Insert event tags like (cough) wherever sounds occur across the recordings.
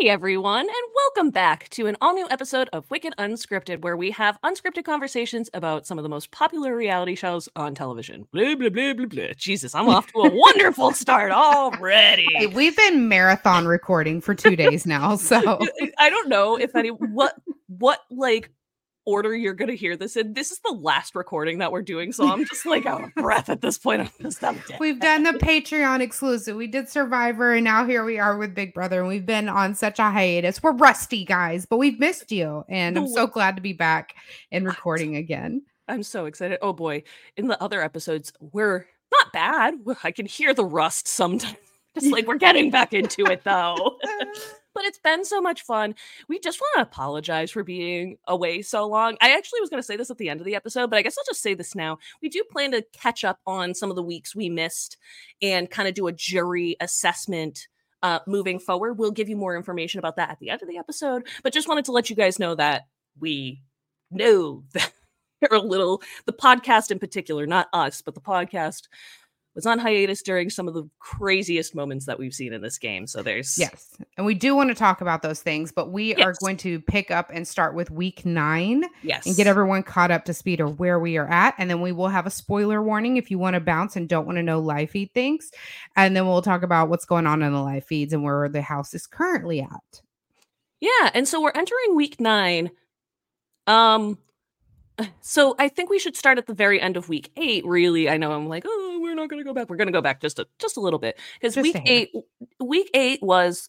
Hey everyone, and welcome back to an all new episode of Wicked Unscripted, where we have unscripted conversations about some of the most popular reality shows on television. Blah, blah, blah, blah, blah. Jesus, I'm off to a (laughs) wonderful start already. Hey, we've been marathon recording for two days now, (laughs) so I don't know if any what what like order you're gonna hear this in. This is the last recording that we're doing, so (laughs) I'm just like out of breath at this point. I'm just I'm we've done the Patreon exclusive. We did Survivor, and now here we are with Big Brother, and we've been on such a hiatus. We're rusty, guys, but we've missed you, and I'm so glad to be back and recording again. I'm so excited. Oh boy. In the other episodes, we're not bad. I can hear the rust sometimes. (laughs) Just like we're getting back into it though. (laughs) but it's been so much fun. We just want to apologize for being away so long. I actually was going to say this at the end of the episode, but I guess I'll just say this now. We do plan to catch up on some of the weeks we missed and kind of do a jury assessment uh, moving forward. We'll give you more information about that at the end of the episode, but just wanted to let you guys know that we know (laughs) that we're a little, the podcast in particular, not us, but the podcast was on hiatus during some of the craziest moments that we've seen in this game. So there's Yes, and we do want to talk about those things, but we are going to pick up and start with week nine. yes, and get everyone caught up to speed or where we are at. And then we will have a spoiler warning if you want to bounce and don't want to know live feed things. And then we'll talk about what's going on in the live feeds and where the house is currently at. Yeah, and so we're entering week nine. Um, so I think we should start at the very end of week eight. Really, I know I'm like, oh, we're not going to go back. We're going to go back just a just a little bit because week eight, week eight was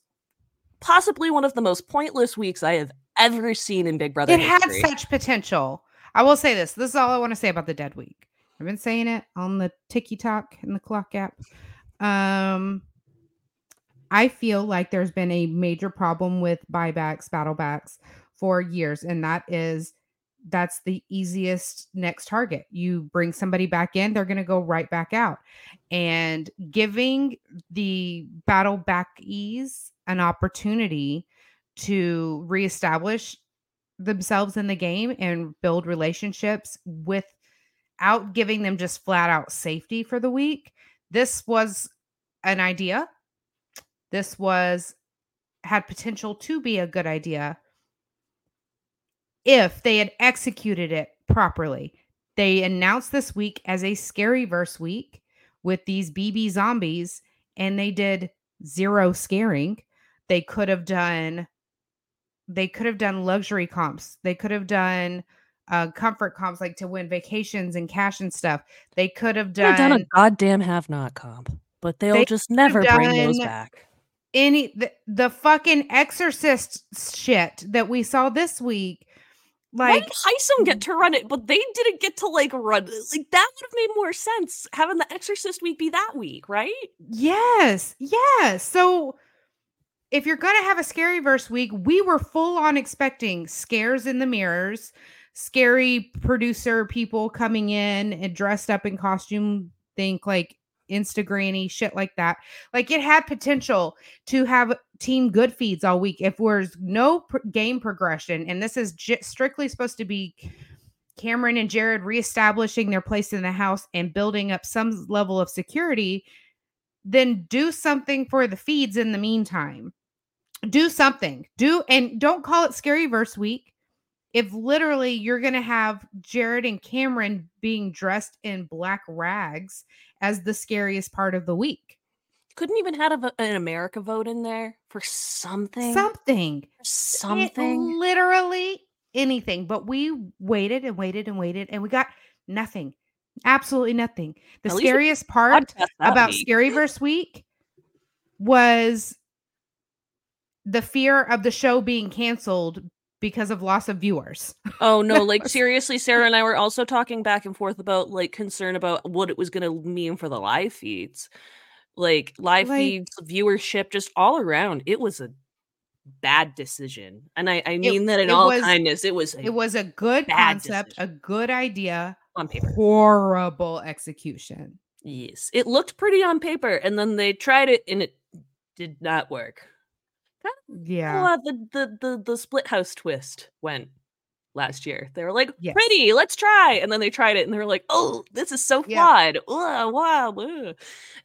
possibly one of the most pointless weeks I have ever seen in Big Brother It had such potential. I will say this. This is all I want to say about the dead week. I've been saying it on the TikTok and the Clock app. Um, I feel like there's been a major problem with buybacks, battlebacks for years, and that is that's the easiest next target. You bring somebody back in, they're going to go right back out. And giving the battle back ease an opportunity to reestablish themselves in the game and build relationships without giving them just flat out safety for the week. This was an idea. This was had potential to be a good idea if they had executed it properly. They announced this week as a scary verse week with these BB zombies, and they did zero scaring. They could have done they could have done luxury comps. They could have done uh comfort comps like to win vacations and cash and stuff. They could have done, done a goddamn have not comp, but they'll They just never bring those back. any the, the fucking exorcist shit that we saw this week. Why Like did Hisam get mm. to run it, but they didn't get to like run? Like that would have made more sense having the Exorcist week be that week, right? Yes, yes. So if you're gonna have a scary verse week, we were full on expecting scares in the mirrors, scary producer people coming in and dressed up in costume, think like Insta granny, shit like that. Like it had potential to have team good feeds all week. If there's no pr- game progression, and this is j- strictly supposed to be Cameron and Jared reestablishing their place in the house and building up some level of security, then do something for the feeds in the meantime. Do something. Do and don't call it scary verse week. If literally you're going to have Jared and Cameron being dressed in black rags as the scariest part of the week. Couldn't even have a, an America vote in there for something. Something. For It- something. literally anything. But we waited and waited and waited and we got nothing. Absolutely nothing. The At scariest part about week. Scaryverse week was the fear of the show being canceled because of loss of viewers. Oh no, like (laughs) seriously, Sarah and I were also talking back and forth about like concern about what it was going to mean for the live feeds. Like live Like- feeds, viewership, just all around. It was a bad decision. And I, I mean that in all was- kindness. It was a It was a good concept, a good idea, on paper. horrible execution. Yes. It looked pretty on paper, and then they tried it and it did not work. Yeah. Uh, the, the the the split house twist went last year. They were like, Yes. pretty, let's try. And then they tried it and they were like, oh, this is so Yeah. flawed. Ugh, wow. ugh."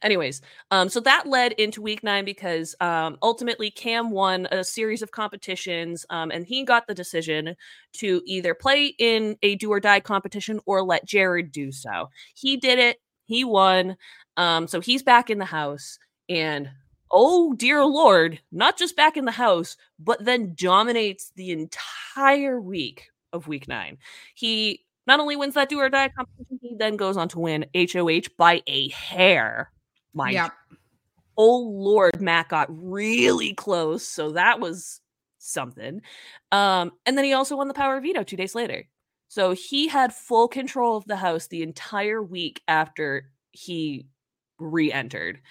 Anyways, um, so that led into week nine because um, ultimately Cam won a series of competitions um, and he got the decision to either play in a do or die competition or let Jared do so. He did it, he won. Um, so he's back in the house and oh dear lord, not just back in the house, but then dominates the entire week of week nine. He not only wins that do or die competition, he then goes on to win HOH by a hair. Yeah. you. Oh lord, Matt got really close, so that was something. Um, and then he also won the power of veto two days later. So he had full control of the house the entire week after he re-entered.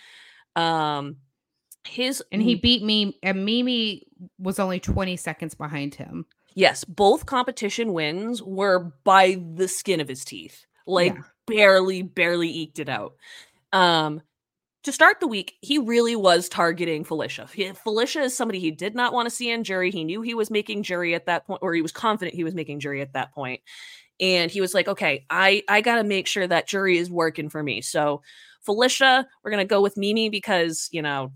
Um his And he beat me, and Mimi was only 20 seconds behind him. Yes, both competition wins were by the skin of his teeth. Like Yeah. barely, barely eked it out. Um to start the week, he really was targeting Felicia. He- Felicia is somebody he did not want to see in jury. He knew he was making jury at that point, or he was confident he was making jury at that point. And he was like, okay, I, I got to make sure that jury is working for me. So, Felicia, we're going to go with Mimi because, you know,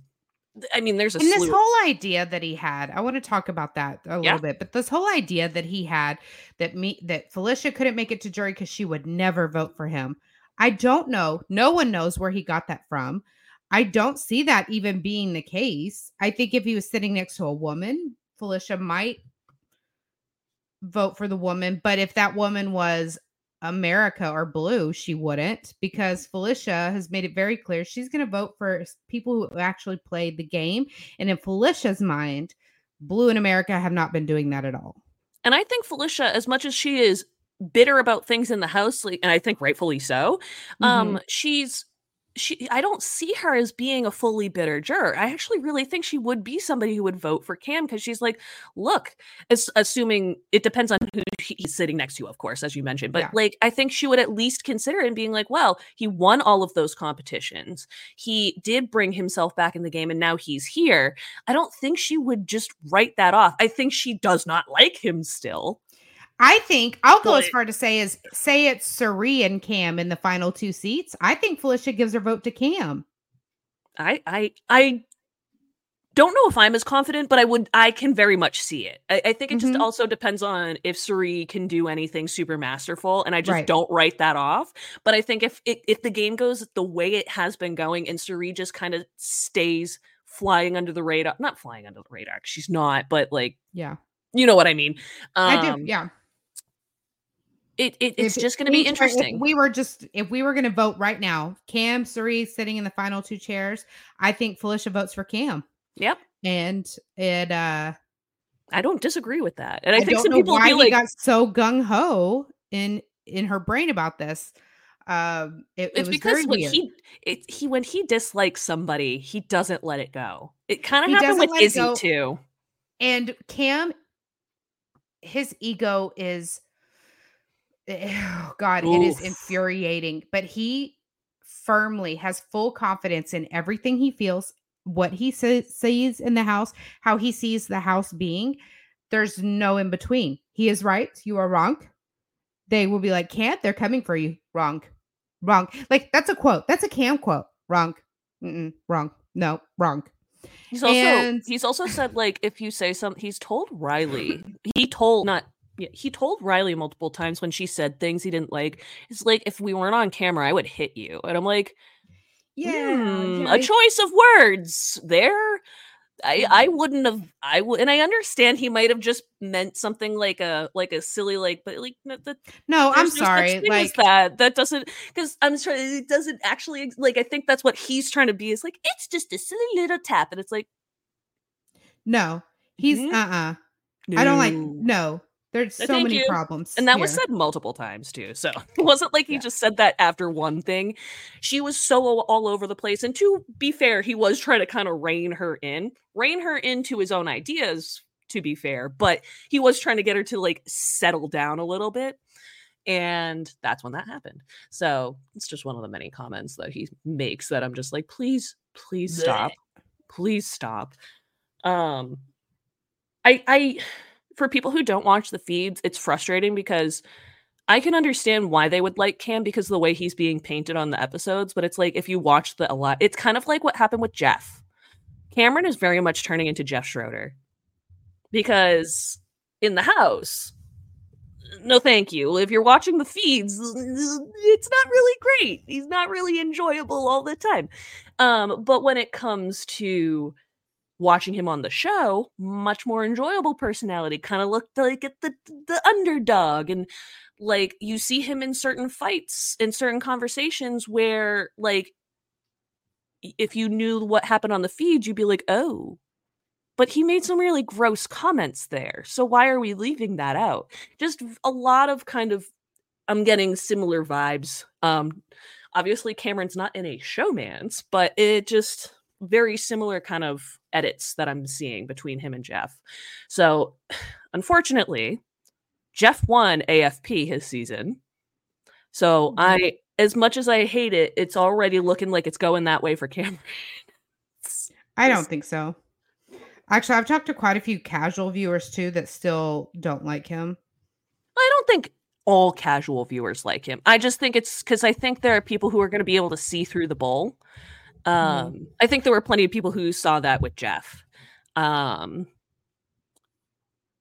I mean, there's a And this slew. whole idea that he had, I want to talk about that a Yeah. little bit, but this whole idea that he had that me that Felicia couldn't make it to jury because she would never vote for him. I don't know. No one knows where he got that from. I don't see that even being the case. I think if he was sitting next to a woman, Felicia might vote for the woman, but if that woman was America or blue, she wouldn't because Felicia has made it very clear she's going to vote for people who actually played the game. And in Felicia's mind, blue and America have not been doing that at all. And I think Felicia, as much as she is bitter about things in the house, like, and I think rightfully so, um, Mhm. she's she I don't see her as being a fully bitter juror. I actually really think she would be somebody who would vote for Cam because she's like, look, as, assuming it depends on who he- he's sitting next to, of course, as you mentioned. But Yeah. like, I think she would at least consider and being like, well, he won all of those competitions. He did bring himself back in the game, and now he's here. I don't think she would just write that off. I think she does not like him still. I think I'll go as far to say is say it's Cirie and Cam in the final two seats. I think Felicia gives her vote to Cam. I I I don't know if I'm as confident, but I would I can very much see it. I, I think it just Mhm. also depends on if Cirie can do anything super masterful, and I just Right. don't write that off. But I think if it, if the game goes the way it has been going, and Cirie just kind of stays flying under the radar, not flying under the radar, she's not, but like Yeah. you know what I mean. Um, I do. Yeah. It, it it's If just going to be interesting. we were just if we were going to vote right now, Cam Cirie sitting in the final two chairs. I think Felicia votes for Cam, yep, and it. uh I don't disagree with that, and I, I, think don't some know people why be he like, got so gung ho in in her brain about this. Um, it, it it's was because when weird. he it, he when he dislikes somebody, he doesn't let it go. It kind of happened with Izzy too. and Cam, his ego is, oh God, it is infuriating. But he firmly has full confidence in everything he feels, what he sa- sees in the house, how he sees the house being. There's no in between. He is right. You are wrong. They will be like, can't, they're coming for you. Wrong. Wrong. Like, that's a quote. That's a Cam quote. Wrong. Mm-mm. Wrong. No, wrong. He's also And- he's also said like if you say something, he's told Reilly. He told not yeah, he told Reilly multiple times when she said things he didn't like. It's like if we weren't on camera, I would hit you. And I'm like, hmm, yeah, a choice of words there. I I wouldn't have I would and I understand he might have just meant something like a like a silly like but like no, that No, I'm no sorry. Like, that that doesn't because I'm sorry it doesn't actually like I think that's what he's trying to be is like it's just a silly little tap and it's like no, he's Mhm. uh uh I don't like no. No. There's so thank many you. problems. And that was said multiple times too. So (laughs) it wasn't like he Yeah. just said that after one thing. She was so all, all over the place. And to be fair, he was trying to kind of rein her in, rein her into his own ideas, to be fair. But he was trying to get her to like settle down a little bit. And that's when that happened. So it's just one of the many comments that he makes that I'm just like, please, please stop. Please stop. Um I I for people who don't watch the feeds, it's frustrating because I can understand why they would like Cam because of the way he's being painted on the episodes. But it's like if you watch the a lot, it's kind of like what happened with Jeff. Cameron is very much turning into Jeff Schroeder because in the house, no thank you. If you're watching the feeds, it's not really great. He's not really enjoyable all the time. Um, but when it comes to watching him on the show, much more enjoyable personality. Kind of looked like at the the underdog, and like you see him in certain fights, in certain conversations where like if you knew what happened on the feed, you'd be like, oh. But he made some really gross comments there. So why are we leaving that out? Just a lot of kind of I'm getting similar vibes. Um obviously Cameron's not in a showman's, but it just very similar kind of edits that I'm seeing between him and Jeff. So, (sighs) unfortunately, Jeff won AFP his season. So, mm-hmm. I as much as I hate it, it's already looking like it's going that way for (laughs) Cameron. I don't think so. Actually, I've talked to quite a few casual viewers too that still don't like him. I don't think all casual viewers like him. I just think it's because I think there are people who are going to be able to see through the bowl. Mm-hmm. Um, mm. I think there were plenty of people who saw that with Jeff. Um,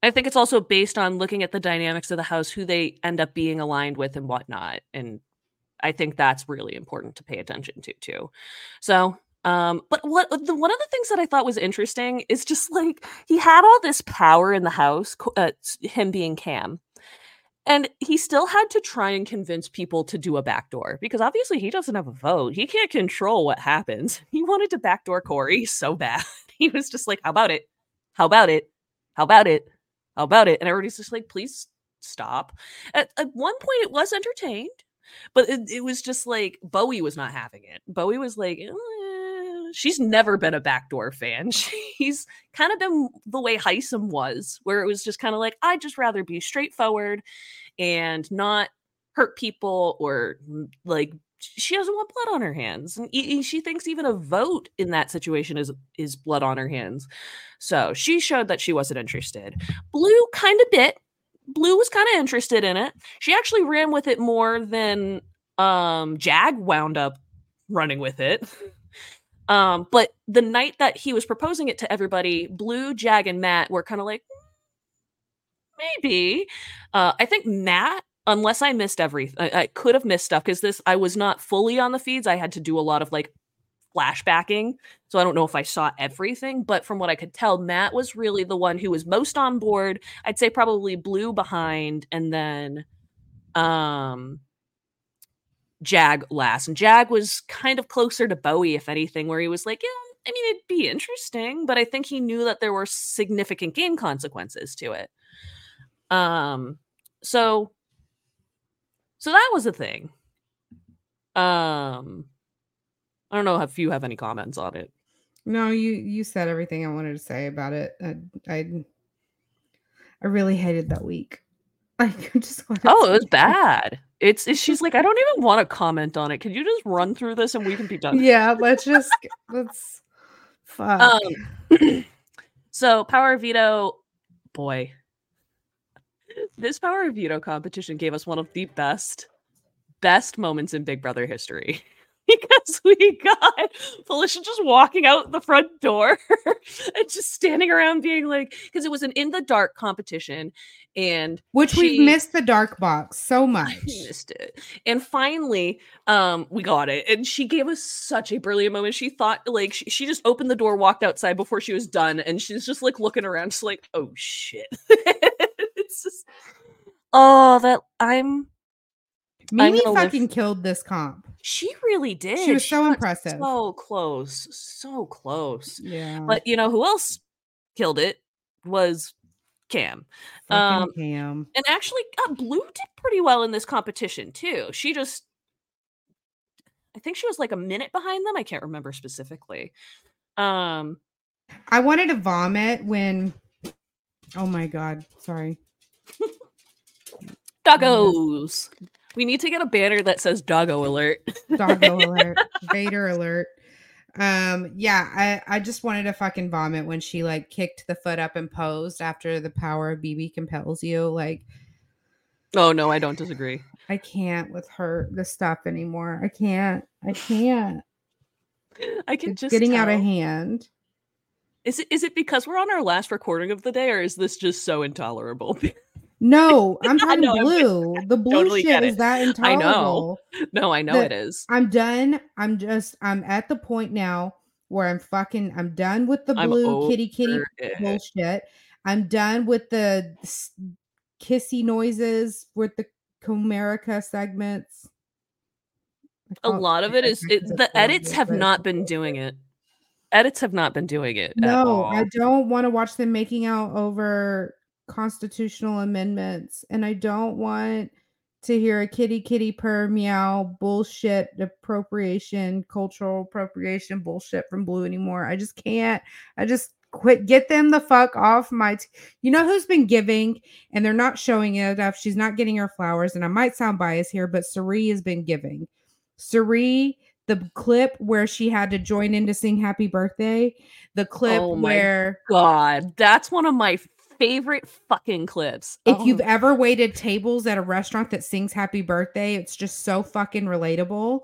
I think it's also based on looking at the dynamics of the house, who they end up being aligned with and whatnot. And I think that's really important to pay attention to too. So, um, but what the one of the things that I thought was interesting is just like he had all this power in the house, uh, him being Cam, and he still had to try and convince people to do a backdoor because obviously he doesn't have a vote. He can't control what happens. (laughs) He wanted to backdoor Cory (laughs) so bad. He was just like, How about it? How about it? How about it? How about it? And everybody's just like, Please stop. At, at one point, it was entertained, but it, it, was just like Bowie was not having it. Bowie was like, eh she's never been a backdoor fan. (laughs) She's kind of been the way Hisam was, where it was just kind of like, I'd just rather be straightforward and not hurt people or mm, like she doesn't want blood on her hands. And she thinks even a vote in that situation is is blood on her hands. So she showed that she wasn't interested. Blue kind of bit. Blue was kind of interested in it. She actually ran with it more than um jag wound up running with it (laughs) um, but the night that he was proposing it to everybody, Blue, Jag, and Matt were kind of like, maybe. Uh, I think Matt, unless I missed everything, I, I could have missed stuff because this I was not fully on the feeds. I had to do a lot of like flashbacking, so I don't know if I saw everything. But from what I could tell, Matt was really the one who was most on board. I'd say probably Blue behind, and then um Jag last. And Jag was kind of closer to Bowie, if anything, where he was like, yeah, I mean, it'd be interesting, but I think he knew that there were significant game consequences to it. Um, so, so that was a thing. Um, I don't know if you have any comments on it. No, you you said everything I wanted to say about it. I I, I really hated that week. (laughs) I just oh, it was (laughs) bad. It's, it's she's like, I don't even want to comment on it. Can you just run through this and we can be done? Yeah, let's just let's fuck. Um, (clears throat) so power veto, boy, this power veto competition gave us one of the best, best moments in Big Brother history. (laughs) because we got Felicia just walking out the front door and just standing around being like, because it was an in the dark competition, and which we've missed the dark box so (laughs) much. missed it, and finally, um, we got it, and she gave us such a brilliant moment. She thought like she, she just opened the door, walked outside before she was done, and she's just like looking around, just like, oh shit, (laughs) it's just, oh that I'm. Mimi fucking live- killed this comp. She really did. She was she so impressive. So close. So close. Yeah. But you know who else killed it was Cam. Um, Cam. And actually, uh, Blue did pretty well in this competition too. She just, I think she was like a minute behind them. I can't remember specifically. Um, I wanted to vomit when. Oh my god! Sorry. Doggos. We need to get a banner that says doggo alert. doggo (laughs) alert. Vader alert. Um, yeah, I, I just wanted to fucking vomit when she like kicked the foot up and posed after the power of BB compels you. Like, Oh no, I don't disagree. I can't with her the stuff anymore. I can't. I can't. I can It's just getting out of hand. Is it is it because we're on our last recording of the day, or is this just so intolerable? (laughs) No, (laughs) I'm talking I'm with blue. The (laughs) blue totally shit is that I know. intolerable. (laughs) no, I know The- it is. I'm done. I'm just I'm at the point now where I'm fucking I'm done with the blue kitty kitty it. bullshit. I'm done with the kissy noises with the Comerica segments. A lot of it is it, the edits have not been doing it. Edits have not been doing it. at No. I don't want to watch them making out over constitutional amendments, and I don't want to hear a kitty kitty purr meow bullshit appropriation, cultural appropriation bullshit from Blue anymore. I just can't. I just quit. Get them the fuck off my. T- you know who's been giving, and they're not showing it enough. She's not getting her flowers, and I might sound biased here, but Cirie has been giving. Cirie, the clip where she had to join in to sing Happy Birthday, the clip Oh where God, that's one of my favorite fucking clips. if Oh, you've ever waited tables at a restaurant that sings Happy Birthday, it's just so fucking relatable.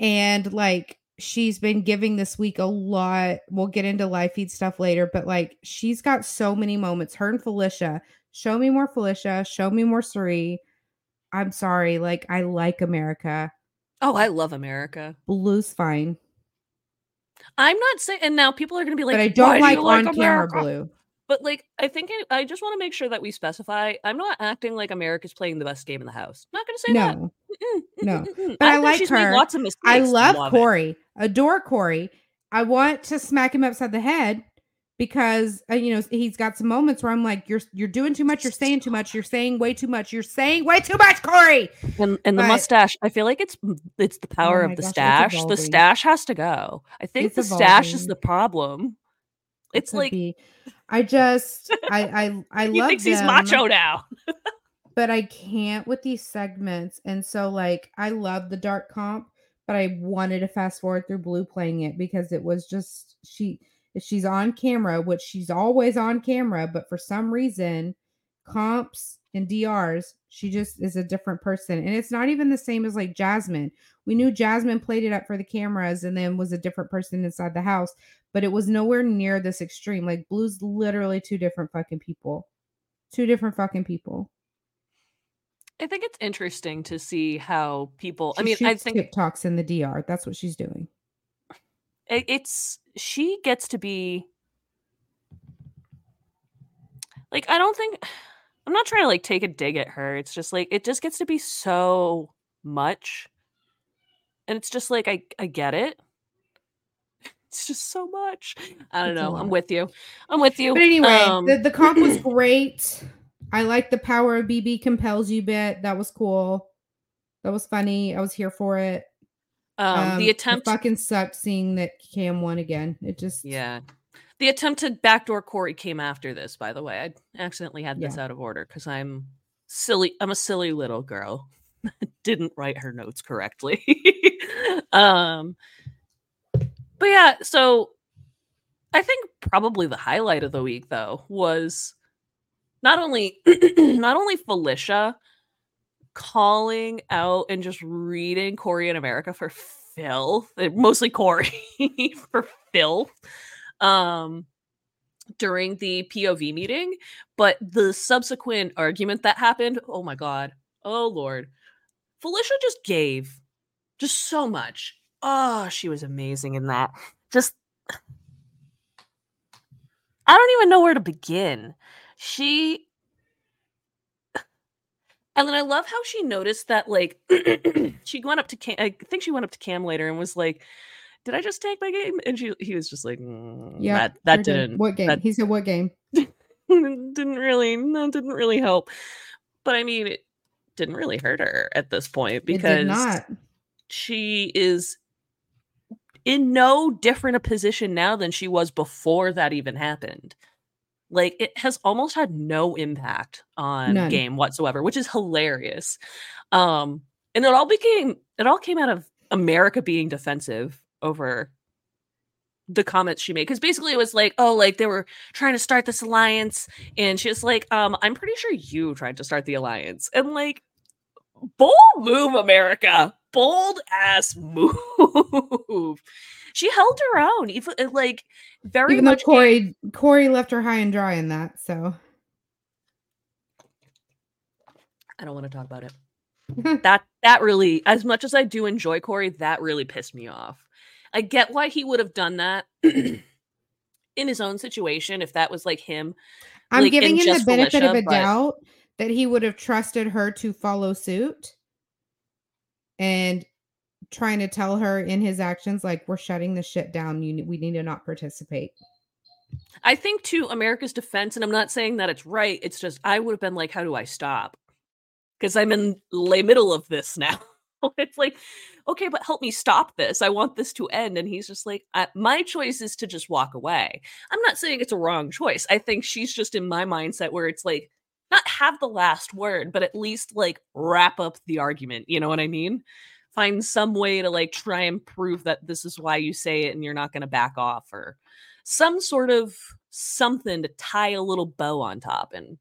And like she's been giving this week a lot. We'll get into live feed stuff later, but like she's got so many moments. Her and Felicia. Show me more Felicia. Show me more Cirie. I'm sorry. Like I like America. oh, I love America. Blue's fine. I'm not saying, and now people are going to be like, but I don't do like on like camera America?" blue. But like, I think I, I just want to make sure that we specify. I'm not acting like America's playing the best game in the house. I'm not going to say that. No. Mm-mm, No. mm-mm. But I think like her. lots of mistakes. I love, it. Cory. Adore Cory. I want to smack him upside the head because uh, you know he's got some moments where I'm like, you're you're doing too much. You're saying too much. You're saying way too much. You're saying way too much, Cory. And and the But- mustache, I feel like it's it's the power my of the gosh, stash. The stash has to go. I think It's the stash is the problem. It's like be. I just I (laughs) I I he love thinks he's them, macho now. (laughs) but I can't with these segments. And so like I love the dark comp, but I wanted to fast forward through Blue playing it because it was just she she's on camera, which she's always on camera, but for some reason comps and DRs, she just is a different person. And it's not even the same as like Jasmine. We knew Jasmine played it up for the cameras and then was a different person inside the house, but it was nowhere near this extreme. Like Blue's literally two different fucking people. Two different fucking people. I think it's interesting to see how people. I mean, I think TikToks in the DR. That's what she's doing. it's she gets to be like I don't think I'm not trying to like take a dig at her. It's just like it just gets to be so much. And it's just like I I get it. (laughs) It's just so much. I don't It's know. I'm with you. I'm with you. But anyway, Um, the, the comp was (clears throat) great. I like the power of BB compels you bit. That was cool. That was funny. I was here for it. um, the attempt It fucking sucked seeing that Cam won again. It just Yeah. The attempt to backdoor Cory came after this, by the way. I accidentally had this Yeah. out of order because I'm silly. I'm a silly little girl. (laughs) Didn't write her notes correctly. (laughs) um but yeah, so I think probably the highlight of the week though was not only (clears throat) not only Felicia calling out and just reading Cory in America for filth, mostly Cory (laughs) for filth um during the POV meeting, but the subsequent argument that happened, oh my god. Oh lord. Felicia just gave just so much. Oh, she was amazing in that. Just I don't even know where to begin. She and then I love how she noticed that like (clears throat) she went up to Cam I think she went up to Cam later and was like, "Did I just take my game?" And she he was just like, "Mm, yeah. that that good. didn't What game? that- he said what game? (laughs) didn't really no didn't really help." But I mean, it didn't really hurt her at this point it because did not. she is in no different a position now than she was before that even happened. Like it has almost had no impact on None. game whatsoever, which is hilarious. Um and it all became it all came out of America being defensive over the comments she made because basically it was like oh like they were trying to start this alliance and she was like um i'm pretty sure you tried to start the alliance and like bold move america bold ass move. (laughs) She held her own even uh, like very Even though much Cory Cory left her high and dry in that, so. I don't want to talk about it. (laughs) That that really as much as i do enjoy cory that really pissed me off i get why he would have done that (clears throat) in his own situation if that was like him I'm Like, giving him the benefit of a but- doubt that he would have trusted her to follow suit and trying to tell her in his actions like we're shutting the shit down you we need to not participate I think to America's defense, and I'm not saying that it's right, it's just I would have been like, how do I stop? Because I'm in the middle of this now. (laughs) it's like, okay, but help me stop this. I want this to end. And he's just like, my choice is to just walk away. I'm not saying it's a wrong choice. I think she's just in my mindset where it's like, not have the last word, but at least like wrap up the argument. You know what I mean? Find some way to like try and prove that this is why you say it and you're not going to back off or some sort of something to tie a little bow on top. And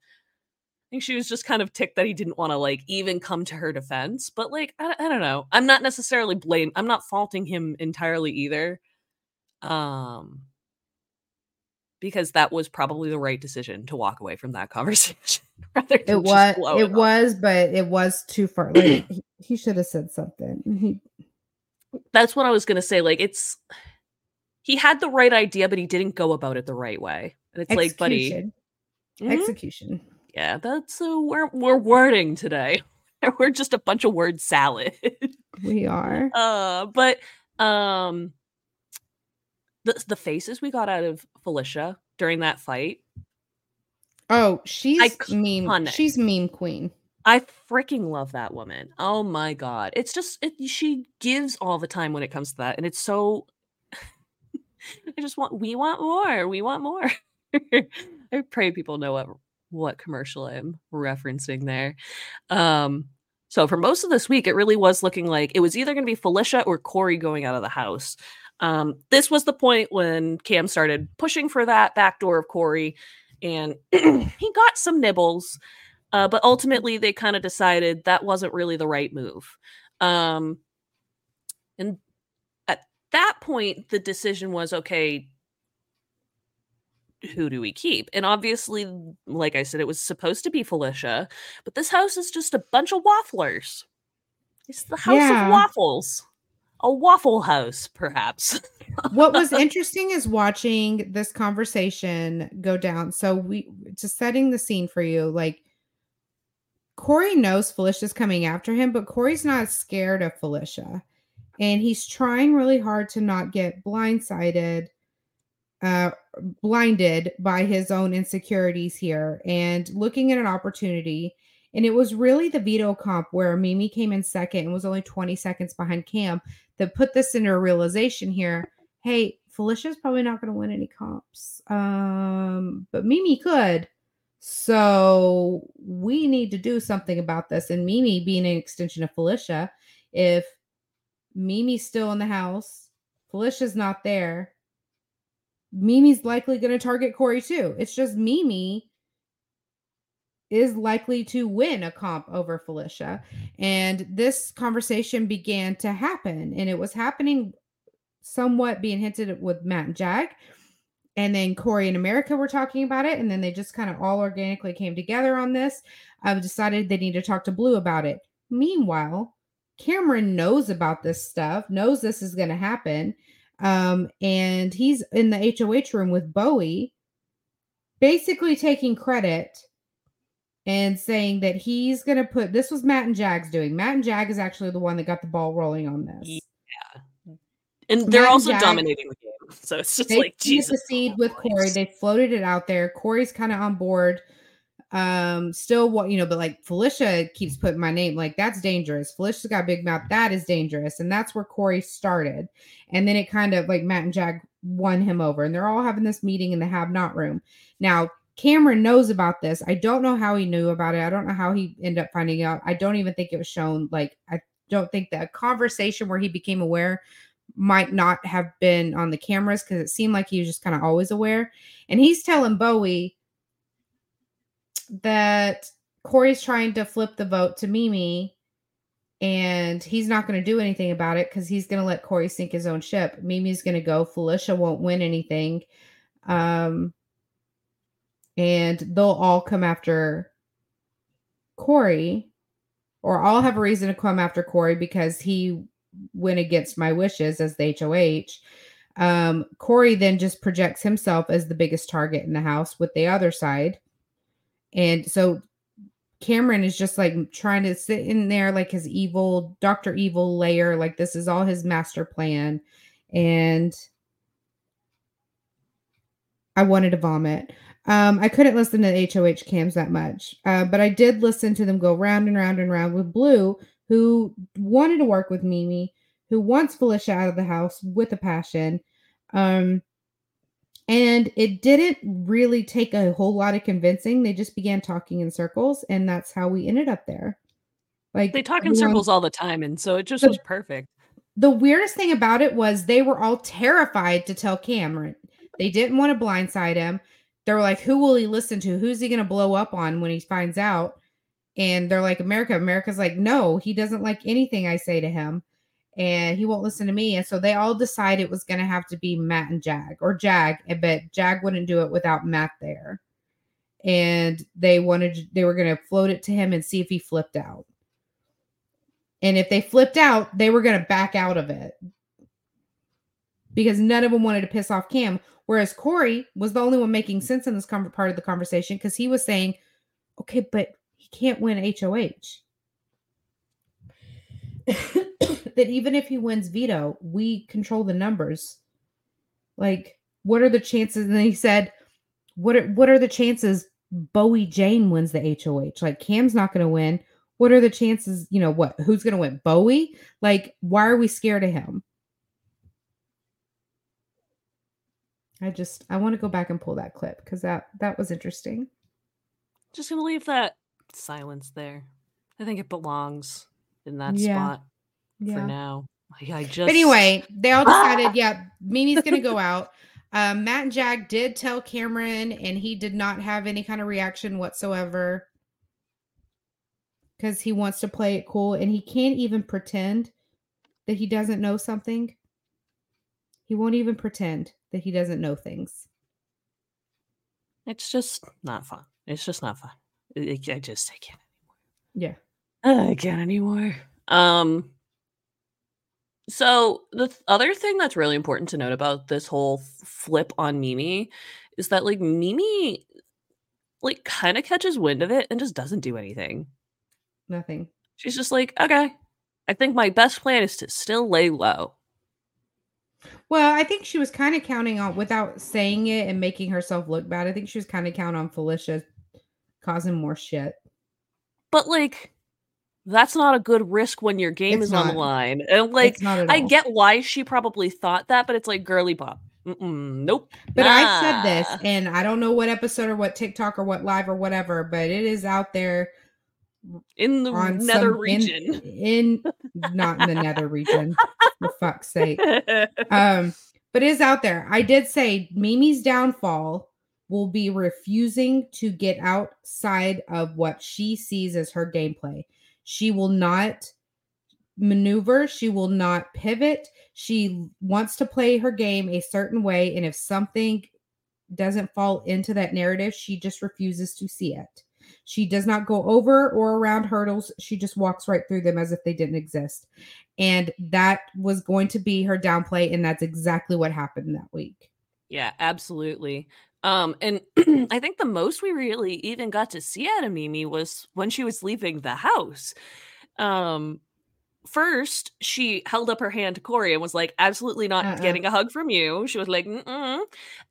I think she was just kind of ticked that he didn't want to like even come to her defense. But like, I, I don't know. I'm not necessarily blame. I'm not faulting him entirely either. Um, because that was probably the right decision to walk away from that (laughs) conversation. rather than it was it was but it was too far like (clears throat) he, he should have said something (laughs) That's what I was gonna say. Like, it's he had the right idea, but he didn't go about it the right way. And it's like, buddy, execution mhm. execution Yeah, that's uh, we're we're wording today. (laughs) we're just a bunch of word salad. (laughs) we are uh, but um, the the faces we got out of Felicia during that fight, oh she's meme she's meme queen I freaking love that woman. Oh my god, it's just it, she gives all the time when it comes to that, and it's so. (laughs) I just want we want more. We want more. I pray people know what what commercial I'm referencing there. Um, so for most of this week, it really was looking like it was either going to be Felicia or Cory going out of the house. Um, this was the point when Cam started pushing for that back door of Cory, and (clears throat) he got some nibbles. Uh, but ultimately, they kind of decided that wasn't really the right move. Um, and at that point, the decision was okay, who do we keep? And obviously, like I said, it was supposed to be Felicia, but this house is just a bunch of wafflers. It's the house Yeah. of waffles. A waffle house, perhaps. (laughs) what was interesting is watching this conversation go down. So we just setting the scene for you, like Cory knows Felicia's coming after him, but Cory's not scared of Felicia. And he's trying really hard to not get blindsided, uh, blinded by his own insecurities here and looking at an opportunity. And it was really the veto comp where Mimi came in second and was only 20 seconds behind Cam that put this into a realization here. Hey, Felicia's probably not going to win any comps. Um, but Mimi could. So we need to do something about this. And Mimi being an extension of Felicia, if Mimi's still in the house, Felicia's not there, Mimi's likely going to target Cory too. It's just Mimi is likely to win a comp over Felicia. And this conversation began to happen, and it was happening somewhat being hinted with Matt and Jag. And then Cory and America were talking about it, and then they just kind of all organically came together on this. I've decided they need to talk to Blue about it. Meanwhile, Cameron knows about this stuff, knows this is going to happen. Um, and he's in the HOH room with Bowie, basically taking credit and saying that he's going to put this was Matt and Jag's doing. Matt and Jag is actually the one that got the ball rolling on this. Ye- and they're Matt and also Jag- dominating the game. So it's just They like Jesus. the seed with Cory. They floated it out there. Cory's kind of on board. Um, still what you know, but like Felicia keeps putting my name, like that's dangerous. Felicia's got a big mouth, that is dangerous, and that's where Cory started. And then it kind of like Matt and Jag won him over, and they're all having this meeting in the have not room. Now, Cameron knows about this. I don't know how he knew about it. I don't know how he ended up finding out. I don't even think it was shown. Like, I don't think that conversation where he became aware might not have been on the cameras because it seemed like he was just kind of always aware. And he's telling Bowie that Cory's trying to flip the vote to Mimi and he's not going to do anything about it because he's going to let Cory sink his own ship. Mimi's going to go. Felicia won't win anything. Um, and they'll all come after Cory, or I'll have a reason to come after Cory because he went against my wishes as the HOH. Um, Cory then just projects himself as the biggest target in the house with the other side. And so Cameron is just like trying to sit in there like his evil Dr. Evil lair, like this is all his master plan. And I wanted to vomit. Um, I couldn't listen to HOH cams that much, uh, but I did listen to them go round and round and round with Blue, who wanted to work with Mimi, who wants Felicia out of the house with a passion. Um, and it didn't really take a whole lot of convincing. They just began talking in circles, and that's how we ended up there. Like they talk in everyone, circles all the time, and so it just the, was perfect. The weirdest thing about it was they were all terrified to tell Cameron. They didn't want to blindside him. They were like, "Who will he listen to? Who's he going to blow up on when he finds out?" And they're like, "America." America's like, "No, he doesn't like anything I say to him." And he won't listen to me. And so they all decided it was going to have to be Matt and Jag or Jag, eh, but Jag wouldn't do it without Matt there. And they wanted, they were going to float it to him and see if he flipped out. And if they flipped out, they were going to back out of it because none of them wanted to piss off Cam. Whereas Cory was the only one making sense in this part of the conversation because he was saying, okay, but he can't win HOH. (coughs) that even if he wins veto, we control the numbers. Like, what are the chances? And he said, "What are what are the chances Bowie Jane wins the HOH? Like, Cam's not going to win. What are the chances? You know what? Who's going to win? Bowie? Like, why are we scared of him?" I just I want to go back and pull that clip because that that was interesting. Just gonna leave that silence there. I think it belongs in that yeah. spot yeah. for now. I just anyway, they all decided, yeah, Mimi's gonna go out. Um, Matt and Jag did tell Cameron, and he did not have any kind of reaction whatsoever because he wants to play it cool and he can't even pretend that he doesn't know something. He won't even pretend that he doesn't know things. It's just not fun. It's just not fun. I, I just I can't anymore. Yeah, I can't anymore. Um, so the th- other thing that's really important to note about this whole flip on Mimi is that like Mimi like kind of catches wind of it and just doesn't do anything. Nothing. She's just like, okay, I think my best plan is to still lay low. Well, I think she was kind of counting on without saying it and making herself look bad. I think she was kind of counting on Felicia causing more shit. But like that's not a good risk when your game it's is not. on the line. And like, I get why she probably thought that, but it's like girly pop. Mm-mm, nope. But nah. I said this, and I don't know what episode or what TikTok or what live or whatever, but it is out there in the nether some, region. In, in not in the nether region, for fuck's sake. (laughs) Um, but it is out there. I did say Mimi's downfall will be refusing to get outside of what she sees as her gameplay. She will not maneuver, she will not pivot. She wants to play her game a certain way. And if something doesn't fall into that narrative, she just refuses to see it. She does not go over or around hurdles. She just walks right through them as if they didn't exist. And that was going to be her downplay. And that's exactly what happened that week. Yeah, absolutely. Um, and (clears throat) I think the most we really even got to see out of Mimi was when she was leaving the house. Um, first, she held up her hand to Cory and was like, absolutely not uh-uh. getting a hug from you. She was like, Mm-mm.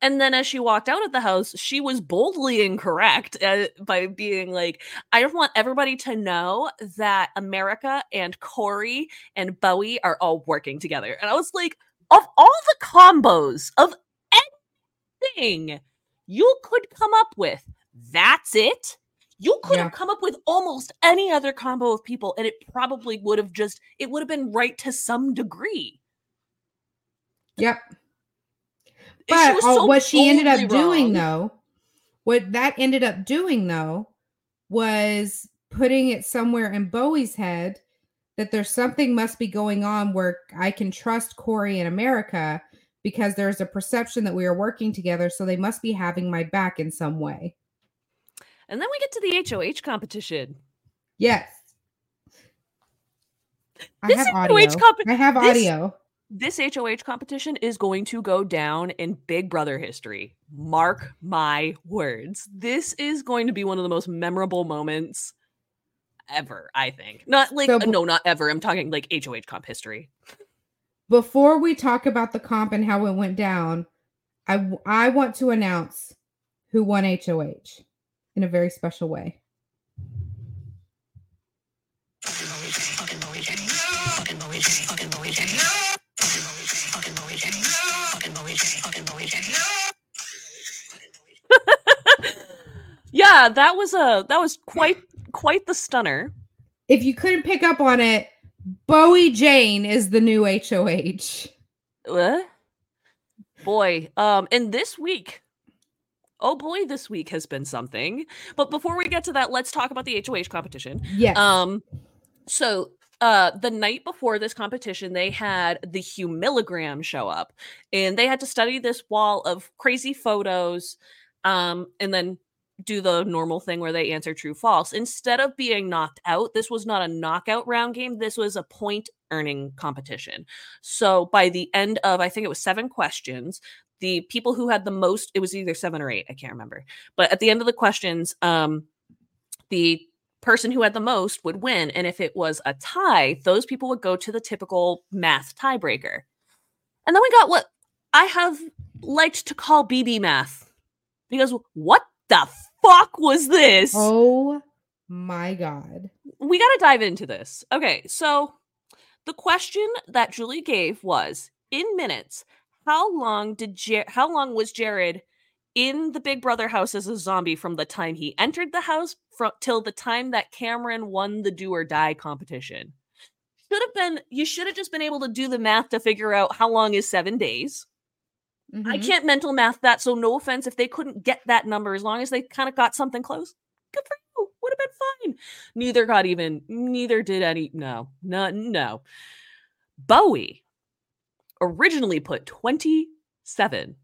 and then as she walked out of the house, she was boldly incorrect uh, by being like, I just want everybody to know that America and Cory and Bowie are all working together. And I was like, of all the combos of anything you could come up with. That's it. You could yeah. have come up with almost any other combo of people, and it probably would have just, it would have been right to some degree. Yep. She But was uh, so what she ended up boldly doing though, what that ended up doing though, was putting it somewhere in Bowie's head that there's something must be going on where I can trust Cory in America because there's a perception that we are working together, so they must be having my back in some way. And then we get to the HOH competition. Yes. I This have HOH audio. comp- I have this- audio. This HOH competition is going to go down in Big Brother history. Mark my words. This is going to be one of the most memorable moments ever, I think. Not like, So no, not ever. I'm talking like HOH comp history. Before we talk about the comp and how it went down, I I want to announce who won HOH in a very special way. (laughs) Yeah, that was a that was quite quite the stunner. If you couldn't pick up on it, Bowie Jane is the new HOH. What? Boy, um, and this week, oh boy, this week has been something. But before we get to that, let's talk about the HOH competition. Yes. Um, so uh the night before this competition, they had the Humilligram show up, and they had to study this wall of crazy photos, um, and then do the normal thing where they answer true false. Instead of being knocked out, this was not a knockout round game. This was a point earning competition. So by the end of I think it was seven questions, the people who had the most, it was either seven or eight, I can't remember. But at the end of the questions, um, the person who had the most would win. And if it was a tie, those people would go to the typical math tiebreaker. And then we got what I have liked to call BB math. Because what the fuck was this? oh my god. we got to dive into this. Okay, so the question that Julie gave was in minutes, how long did Jer- how long was Jared in the Big Brother house as a zombie from the time he entered the house from till the time that Cameron won the do or die competition? Should have been you should have just been able to do the math to figure out how long is 7 days. I Mhm. can't mental math that, so no offense if they couldn't get that number as long as they kind of got something close. Good for you. Would have been fine. Neither got even, neither did any. No, no, no. Bowie originally put 27.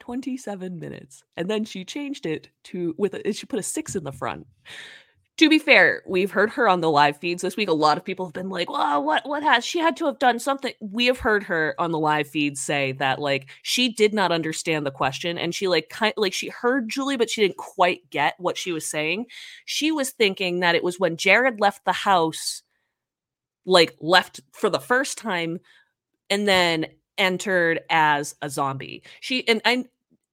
27 minutes. And then she changed it to with a, she put a 6 in the front. To be fair, we've heard her on the live feeds this week. A lot of people have been like, "Well, what what has she had to have done something?" We have heard her on the live feeds say that like she did not understand the question and she like kind like she heard Julie but she didn't quite get what she was saying. She was thinking that it was when Jared left the house like left for the first time and then entered as a zombie. She and I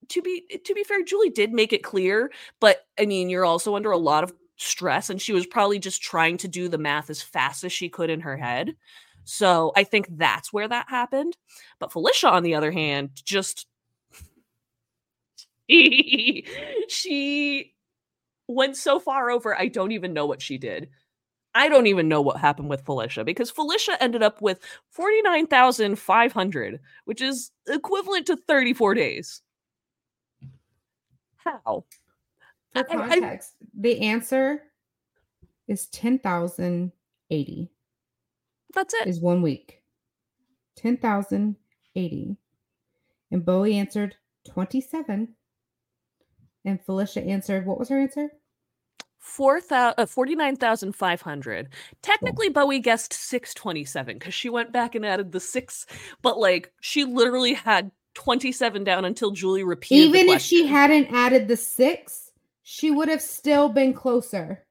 to be to be fair, Julie did make it clear, but I mean, you're also under a lot of stress and she was probably just trying to do the math as fast as she could in her head. So, I think that's where that happened. But Felicia on the other hand, just (laughs) she went so far over, I don't even know what she did. I don't even know what happened with Felicia because Felicia ended up with 49,500, which is equivalent to 34 days. How? For I- I- context, the answer is 10,080 That's it. is one week. 10,080. And Bowie answered 27. And Felicia answered, what was her answer? Four thou- uh, 49,500. Technically, Bowie guessed 627 because she went back and added the six, but like she literally had 27 down until Julie repeated. the Even if she hadn't added the six, she would have still been closer.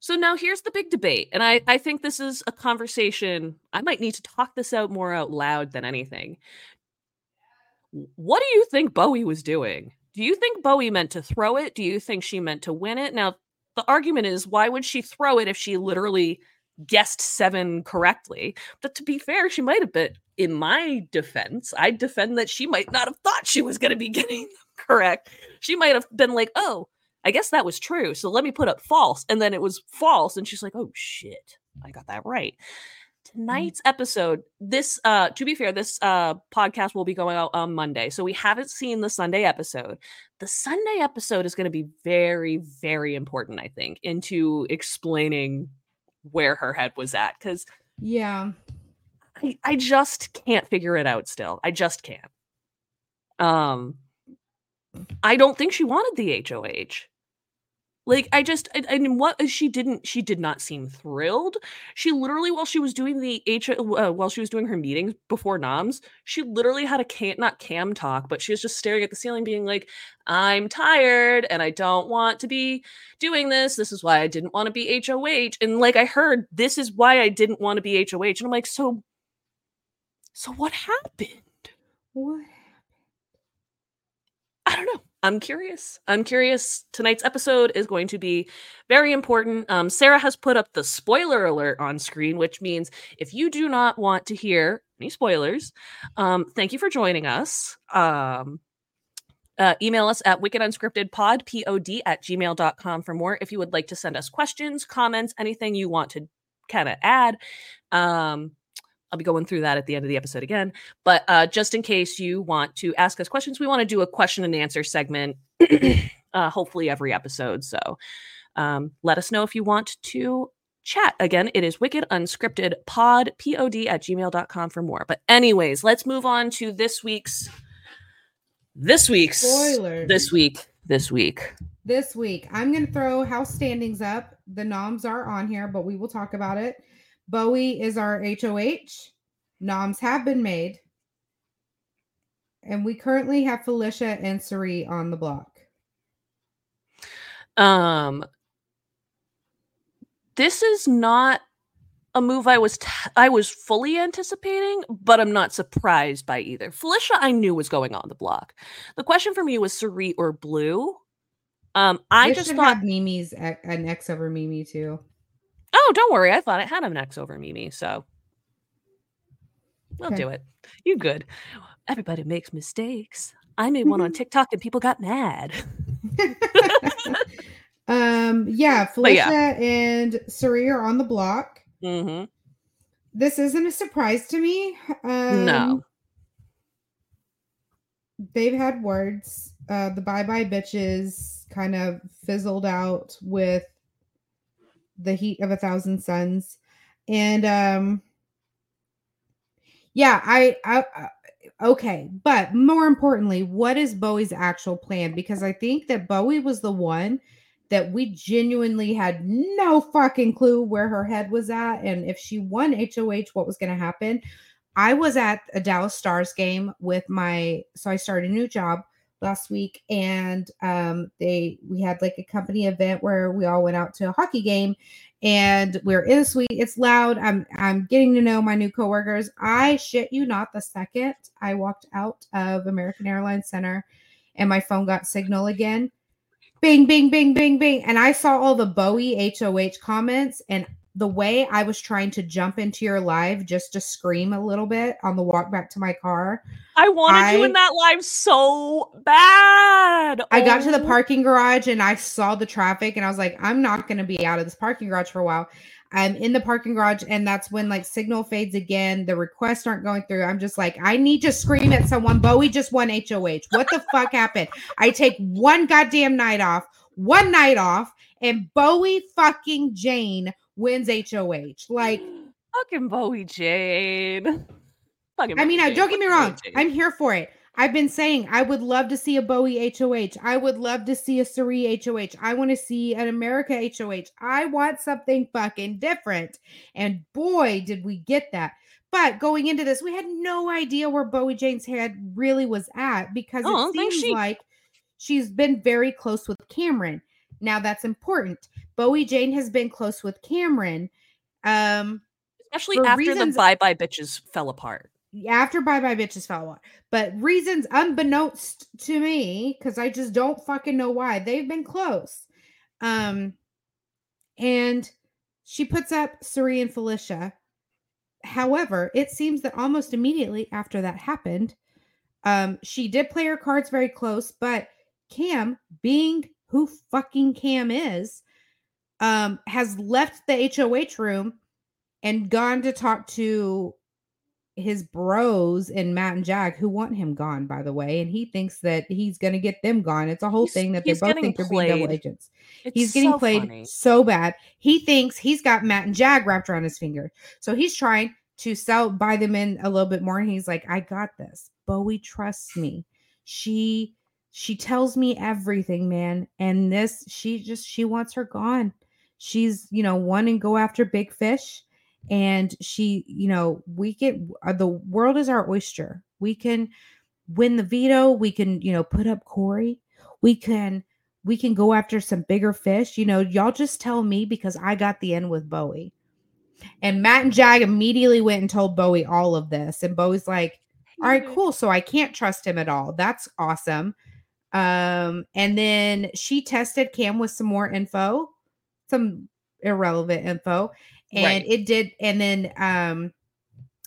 So now here's the big debate. And I, I think this is a conversation. I might need to talk this out more out loud than anything. What do you think Bowie was doing? Do you think Bowie meant to throw it? Do you think she meant to win it? Now, the argument is why would she throw it if she literally guessed seven correctly? But to be fair, she might have been, in my defense, I defend that she might not have thought she was going to be (laughs) getting them correct. She might have been like, oh, I guess that was true. So let me put up false. And then it was false. And she's like, oh shit, I got that right. tonight's episode this uh to be fair this uh podcast will be going out on monday so we haven't seen the sunday episode the sunday episode is going to be very very important i think into explaining where her head was at because Yeah. I, I just can't figure it out still i just can't um i don't think she wanted the hoh like I just I, I mean what she didn't she did not seem thrilled. She literally while she was doing the H uh, while she was doing her meetings before noms, she literally had a cam not cam talk, but she was just staring at the ceiling being like, "I'm tired and I don't want to be doing this. This is why I didn't want to be HOH." And like I heard, "This is why I didn't want to be HOH." And I'm like, "So so what happened?" What? Happened? I don't know. I'm curious. I'm curious. Tonight's episode is going to be very important. Um, Sarah has put up the spoiler alert on screen, which means if you do not want to hear any spoilers, um, thank you for joining us. Um, uh, email us at wickedunscriptedpod, P-O-D, at gmail.com for more. If you would like to send us questions, comments, anything you want to kind of add. Um, I'll be going through that at the end of the episode again. But uh, just in case you want to ask us questions, we want to do a question and answer segment, (clears throat) uh, hopefully every episode. So um, let us know if you want to chat. Again, it is wicked unscripted pod, P-O-D at gmail.com for more. But anyways, let's move on to this week's this week's Spoilers. this week this week. This week, I'm going to throw house standings up. The noms are on here, but we will talk about it. Bowie is our HOH. Noms have been made. And we currently have Felicia and Cirie on the block. Um, this is not a move I was t- I was fully anticipating, but I'm not surprised by either. Felicia, I knew was going on the block. The question for me was Cirie or Blue. Um, I This just thought, Mimi's an X over Mimi too. Oh, don't worry, I thought it had an X over Mimi, so we'll Okay. do it. You good? Everybody makes mistakes. I made one on TikTok and people got mad. (laughs) um, yeah, (laughs) Felicia yeah. and Cirie are on the block. hmm This isn't a surprise to me. Um, No. they've had words. Uh, the bye bye bitches kind of fizzled out with the heat of a thousand suns, and um, yeah, I, I, I okay, but more importantly, what is Bowie's actual plan? Because I think that Bowie was the one that we genuinely had no fucking clue where her head was at, and if she won HOH, what was going to happen. I was at a Dallas Stars game with my so I started a new job last week and um they we had like a company event where we all went out to a hockey game and we're in a suite it's loud i'm i'm getting to know my new coworkers. I shit you not the second i walked out of american airlines center and my phone got signal again bing bing bing bing bing and i saw all the bowie hoh comments and the way I was trying to jump into your live just to scream a little bit on the walk back to my car. I wanted you in that live so bad. I got to the Oh parking garage and I saw the traffic and I was like, I'm not going to be out of this parking garage for a while. I'm in the parking garage and that's when like signal fades again. The requests aren't going through. I'm just like, I need to scream at someone. Bowie just won HOH. What the fuck happened? I take one goddamn night off, one night off, and Bowie fucking Jane wins HOH. Like, fucking Bowie Jane. Fucking I mean, I, don't get me wrong. I'm here for it. I've been saying I would love to see a Bowie HOH. I would love to see a Cirie HOH. I want to see an America HOH. I want something fucking different. And boy, did we get that. But going into this, we had no idea where Bowie Jane's head really was at because Oh, it seems she- like she's been very close with Cameron. Now that's important. Bowie Jane has been close with Cameron. Um, especially after reasons- the Bye Bye Bitches fell apart. after Bye Bye Bitches fell apart. But reasons unbeknownst to me, because I just don't fucking know why, they've been close. Um, and she puts up Cirie and Felicia. However, it seems that almost immediately after that happened, um, she did play her cards very close, but Cam, being who fucking Cam is, um, has left the HOH room and gone to talk to his bros and Matt and Jack who want him gone, by the way, and he thinks that he's going to get them gone. It's a whole He's- thing that they both think they're being double agents. It's He's getting so played funny. so bad. He thinks he's got Matt and Jag wrapped around his finger. So he's trying to sell buy them in a little bit more. And he's like, I got this. Bowie trusts me. She she tells me everything, man. And this, she just she wants her gone. She's, you know, wanting to go after big fish. And she, you know, we get uh, the world is our oyster. We can win the veto. We can, you know, put up Cory. We can we can go after some bigger fish. You know, y'all just tell me because I got the end with Bowie. And Matt and Jag immediately went and told Bowie all of this. And Bowie's like, all right, cool. So I can't trust him at all. That's awesome. Um, and then she tested Cam with some more info, some irrelevant info. And Right. it did, and then um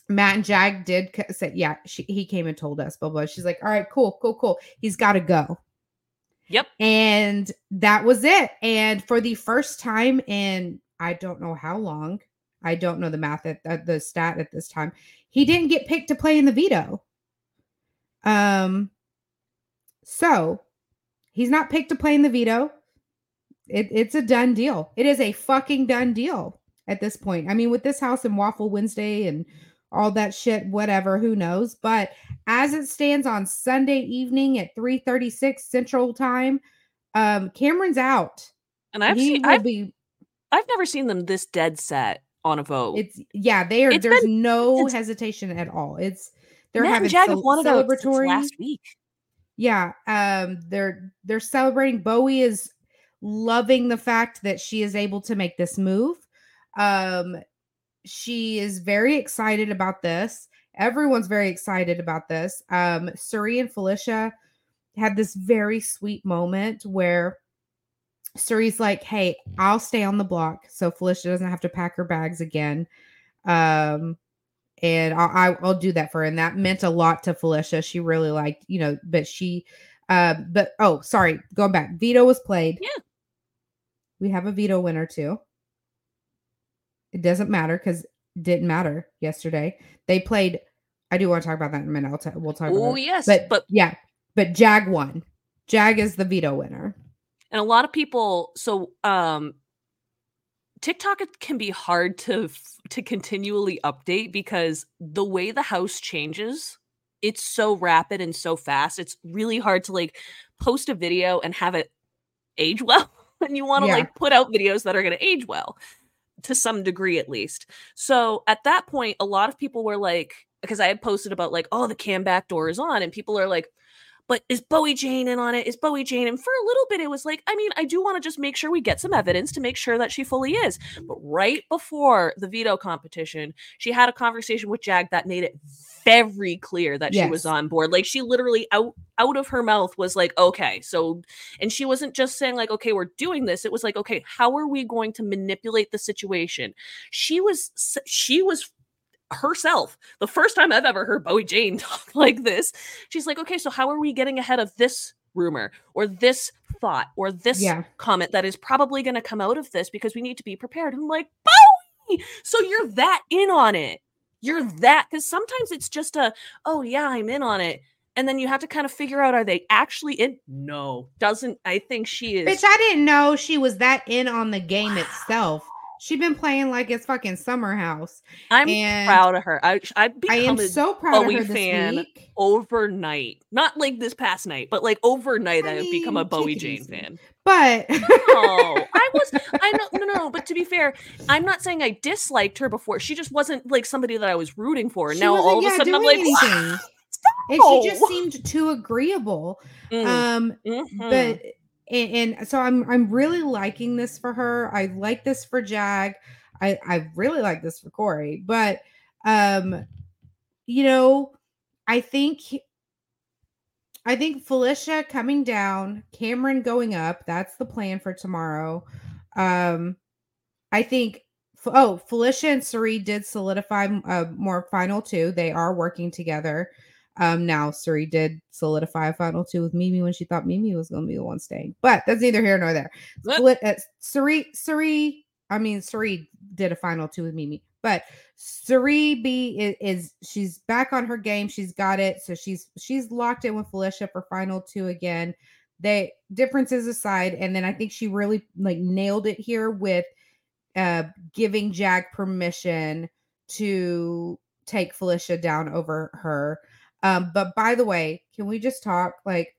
Matt and Jag did say, yeah, she, he came and told us, blah blah. She's like, all right, cool, cool, cool. He's got to go. Yep. And that was it. And for the first time in I don't know how long, I don't know the math at, at the stat at this time. He didn't get picked to play in the veto. Um, so he's not picked to play in the veto. It, it's a done deal. It is a fucking done deal at this point. I mean, with this house and Waffle Wednesday and all that shit, whatever, who knows? But as it stands on Sunday evening at 3:36 Central Time, um, Cameron's out. And I've he seen, I've, be. I've never seen them this dead set on a vote. It's yeah, they are. It's there's been- no hesitation at all. It's they're Matt having and Jag have cel- wanted out celebratory. last week. Yeah, um, they're they're celebrating. Bowie is loving the fact that she is able to make this move. Um, she is very excited about this. Everyone's very excited about this. Um, Cirie and Felicia had this very sweet moment where Cirie's like, "Hey, I'll stay on the block, so Felicia doesn't have to pack her bags again." Um, and I'll, I- I'll do that for her. And that meant a lot to Felicia. She really liked, you know, but she, uh, but oh, sorry, going back. Veto was played. Yeah. We have a veto winner too. It doesn't matter because didn't matter yesterday. They played. I do want to talk about that in a minute. I'll t- we'll talk Oh yes, But, but yeah, but Jag won. Jag is the veto winner. and a lot of people so um tiktok can be hard to f- to continually update because the way the house changes it's so rapid and so fast it's really hard to like post a video and have it age well (laughs) and you want to Yeah. like put out videos that are going to age well to some degree at least so at that point a lot of people were like because i had posted about like oh the cam back door is on and people are like but is Bowie Jane in on it? Is Bowie Jane? And for a little bit, it was like, I mean, I do want to just make sure we get some evidence to make sure that she fully is. But right before the veto competition, she had a conversation with Jag that made it very clear that she was on board. Like she literally out out of her mouth was like, okay, so and she wasn't just saying like, okay, we're doing this. It was like, okay, how are we going to manipulate the situation? She was she was herself. The first time I've ever heard Bowie Jane (laughs) talk like this, she's like, okay, so how are we getting ahead of this rumor or this thought or this Yeah. comment that is probably going to come out of this because we need to be prepared? I'm like, Bowie, so you're that in on it. You're that because sometimes it's just a, oh yeah, I'm in on it. And then you have to kind of figure out are they actually in? No, doesn't. I think she is. Bitch, I didn't know she was that in on the game itself. She'd been playing like it's fucking summer house. I'm and proud of her. I I've I am become a so proud Bowie of her fan. week. overnight. Not like this past night, but like overnight, I I have become a mean, Bowie Jane fan. But Oh, I was. I (laughs) know. No, no. But to be fair, I'm not saying I disliked her before. She just wasn't like somebody that I was rooting for. she now all of a sudden, I'm like, anything. And she just seemed too agreeable. Mm, Um, mhm. but and, and so I'm I'm really liking this for her. I like this for Jag. I I really like this for Cory. But um, you know, I think I think Felicia coming down, Cameron going up. That's the plan for tomorrow. Um, I think. Oh, Felicia and Cirie did solidify uh, more final two. They are working together. Um, now Cirie did solidify a final two with Mimi when she thought Mimi was going to be the one staying, but that's neither here nor there. Split, uh, Cirie, Cirie, I mean Cirie did a final two with Mimi. But Cirie B is, is she's back on her game. She's got it. So she's she's locked in with Felicia for final two again. They differences aside, and then I think she really like nailed it here with uh giving Jag permission to take Felicia down over her. Um, but by the way, can we just talk like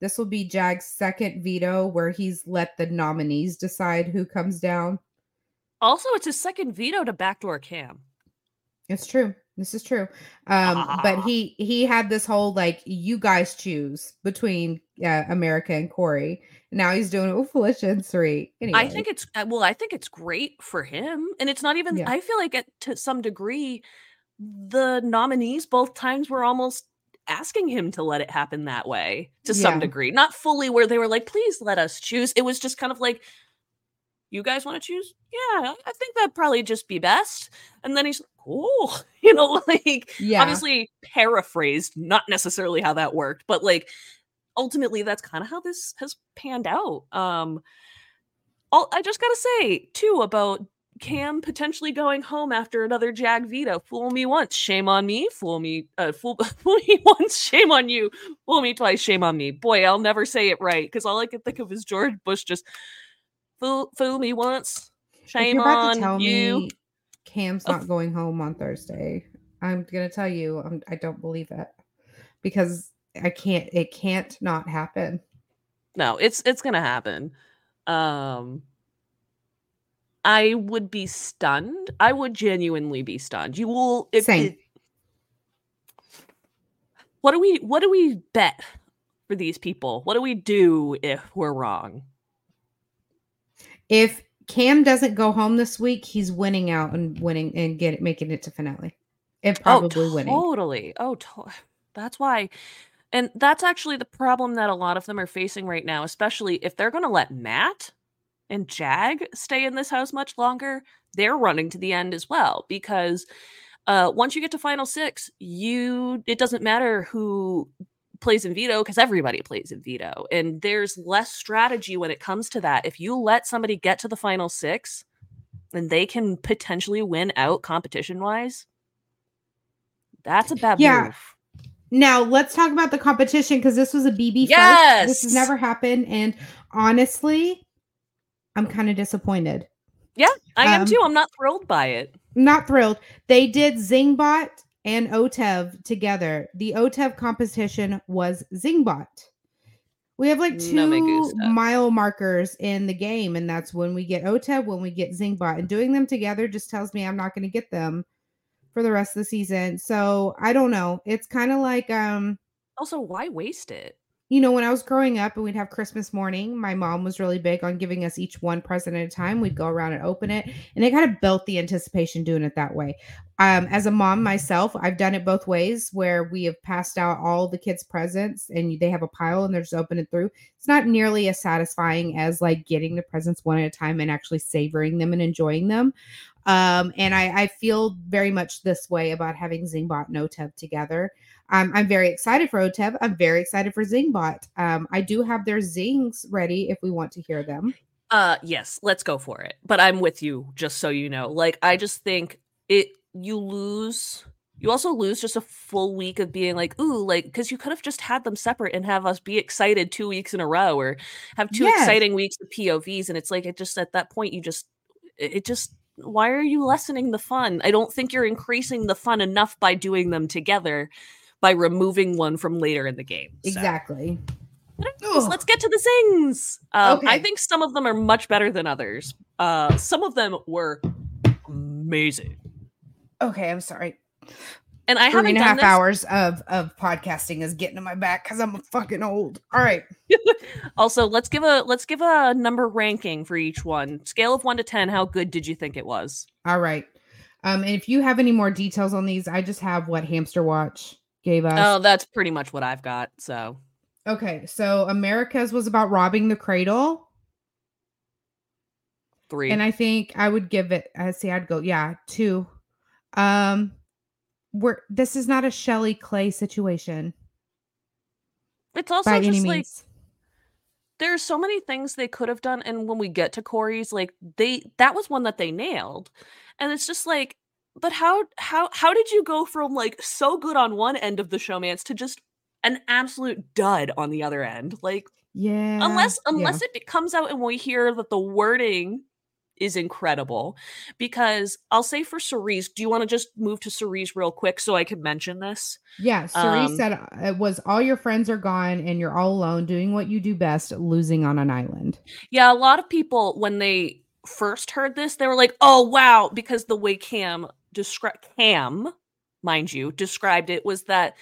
this will be Jag's second veto where he's let the nominees decide who comes down. Also, it's his second veto to backdoor Cam. It's true. This is true. Um, ah. but he he had this whole like you guys choose between uh, America and Cory. Now he's doing it with Felicia and. Anyway. I think it's uh, well, I think it's great for him, and it's not even. Yeah. I feel like it, to some degree, the nominees both times were almost asking him to let it happen that way to yeah. some degree. Not fully where they were like, please let us choose. It was just kind of like, you guys want to choose? Yeah, I think that'd probably just be best. And then he's like, oh, (laughs) you know, like yeah. obviously paraphrased, not necessarily how that worked, but like ultimately that's kind of how this has panned out. Um all I just gotta say too about Cam potentially going home after another Jag veto. Fool me once, shame on me. Fool me, uh, fool, (laughs) fool me once, shame on you. Fool me twice, shame on me. Boy, I'll never say it right because all I can think of is George Bush just fool, fool me once, shame on you. Cam's not going home on Thursday. I'm gonna tell you, I'm, I do not believe it because I can't. It can't not happen. No, it's it's gonna happen. Um I would be stunned. I would genuinely be stunned. You will it, Same. It, what do we what do we bet for these people? What do we do if we're wrong? If Cam doesn't go home this week, he's winning out and winning and get making it to finale. It oh, probably oh, winning. Totally. Oh, to- that's why. And that's actually the problem that a lot of them are facing right now, especially if they're going to let Matt and Jag stay in this house much longer, they're running to the end as well because uh, once you get to final six, you it doesn't matter who plays in veto because everybody plays in veto, and there's less strategy when it comes to that. If you let somebody get to the final six, and they can potentially win out competition wise, that's a bad yeah. move. Now let's talk about the competition because this was a BB yes! first. This has never happened, and honestly, I'm kind of disappointed. Yeah, I am um, too. I'm not thrilled by it. Not thrilled. They did Zingbot and OTEV together. The OTEV competition was Zingbot. We have like two mile markers in the game, and that's when we get OTEV, when we get Zingbot. And doing them together just tells me I'm not going to get them for the rest of the season. So I don't know. It's kind of like um also why waste it? You know, when I was growing up and we'd have Christmas morning, my mom was really big on giving us each one present at a time. We'd go around and open it, and it kind of built the anticipation doing it that way. Um, as a mom myself, I've done it both ways where we have passed out all the kids' presents and they have a pile and they're just opening through. It's not nearly as satisfying as like getting the presents one at a time and actually savoring them and enjoying them. Um, and I, I feel very much this way about having Zingbot and OTEV together. Um, I'm very excited for OTEV. I'm very excited for Zingbot. Um, I do have their zings ready if we want to hear them. Uh, yes, let's go for it. But I'm with you, just so you know. Like, I just think it. You lose. You also lose just a full week of being like, ooh, like, because you could have just had them separate and have us be excited two weeks in a row, or have two yes. exciting weeks of POVs. And it's like, it just at that point, you just, it just why are you lessening the fun? I don't think you're increasing the fun enough by doing them together by removing one from later in the game. So. Exactly. Anyways, let's get to the sings. Um, okay. I think some of them are much better than others. Uh, some of them were amazing. Okay, I'm sorry. And I Three and a half this. hours of of podcasting is getting to my back because I'm fucking old. All right. (laughs) also, let's give a let's give a number ranking for each one. Scale of one to ten. How good did you think it was? All right. Um, and if you have any more details on these, I just have what Hamster Watch gave us. Oh, that's pretty much what I've got. So, okay. So, America's was about robbing the cradle. Three. And I think I would give it, I see, I'd go, yeah, two. Um, we're, this is not a Shelly Clay situation. It's also just like, there's so many things they could have done. And when we get to cory's like, they, that was one that they nailed. And it's just like, but how how how did you go from like so good on one end of the showmance to just an absolute dud on the other end? Like Yeah. unless yeah. unless it comes out and we hear that the wording is incredible because i'll say for cirie do you want to just move to cirie real quick so i could mention this Yeah, Cirie Um, said uh, it was all your friends are gone and you're all alone doing what you do best, losing on an island. yeah a lot of people when they first heard this they were like oh wow because the way cam described cam mind you described it was that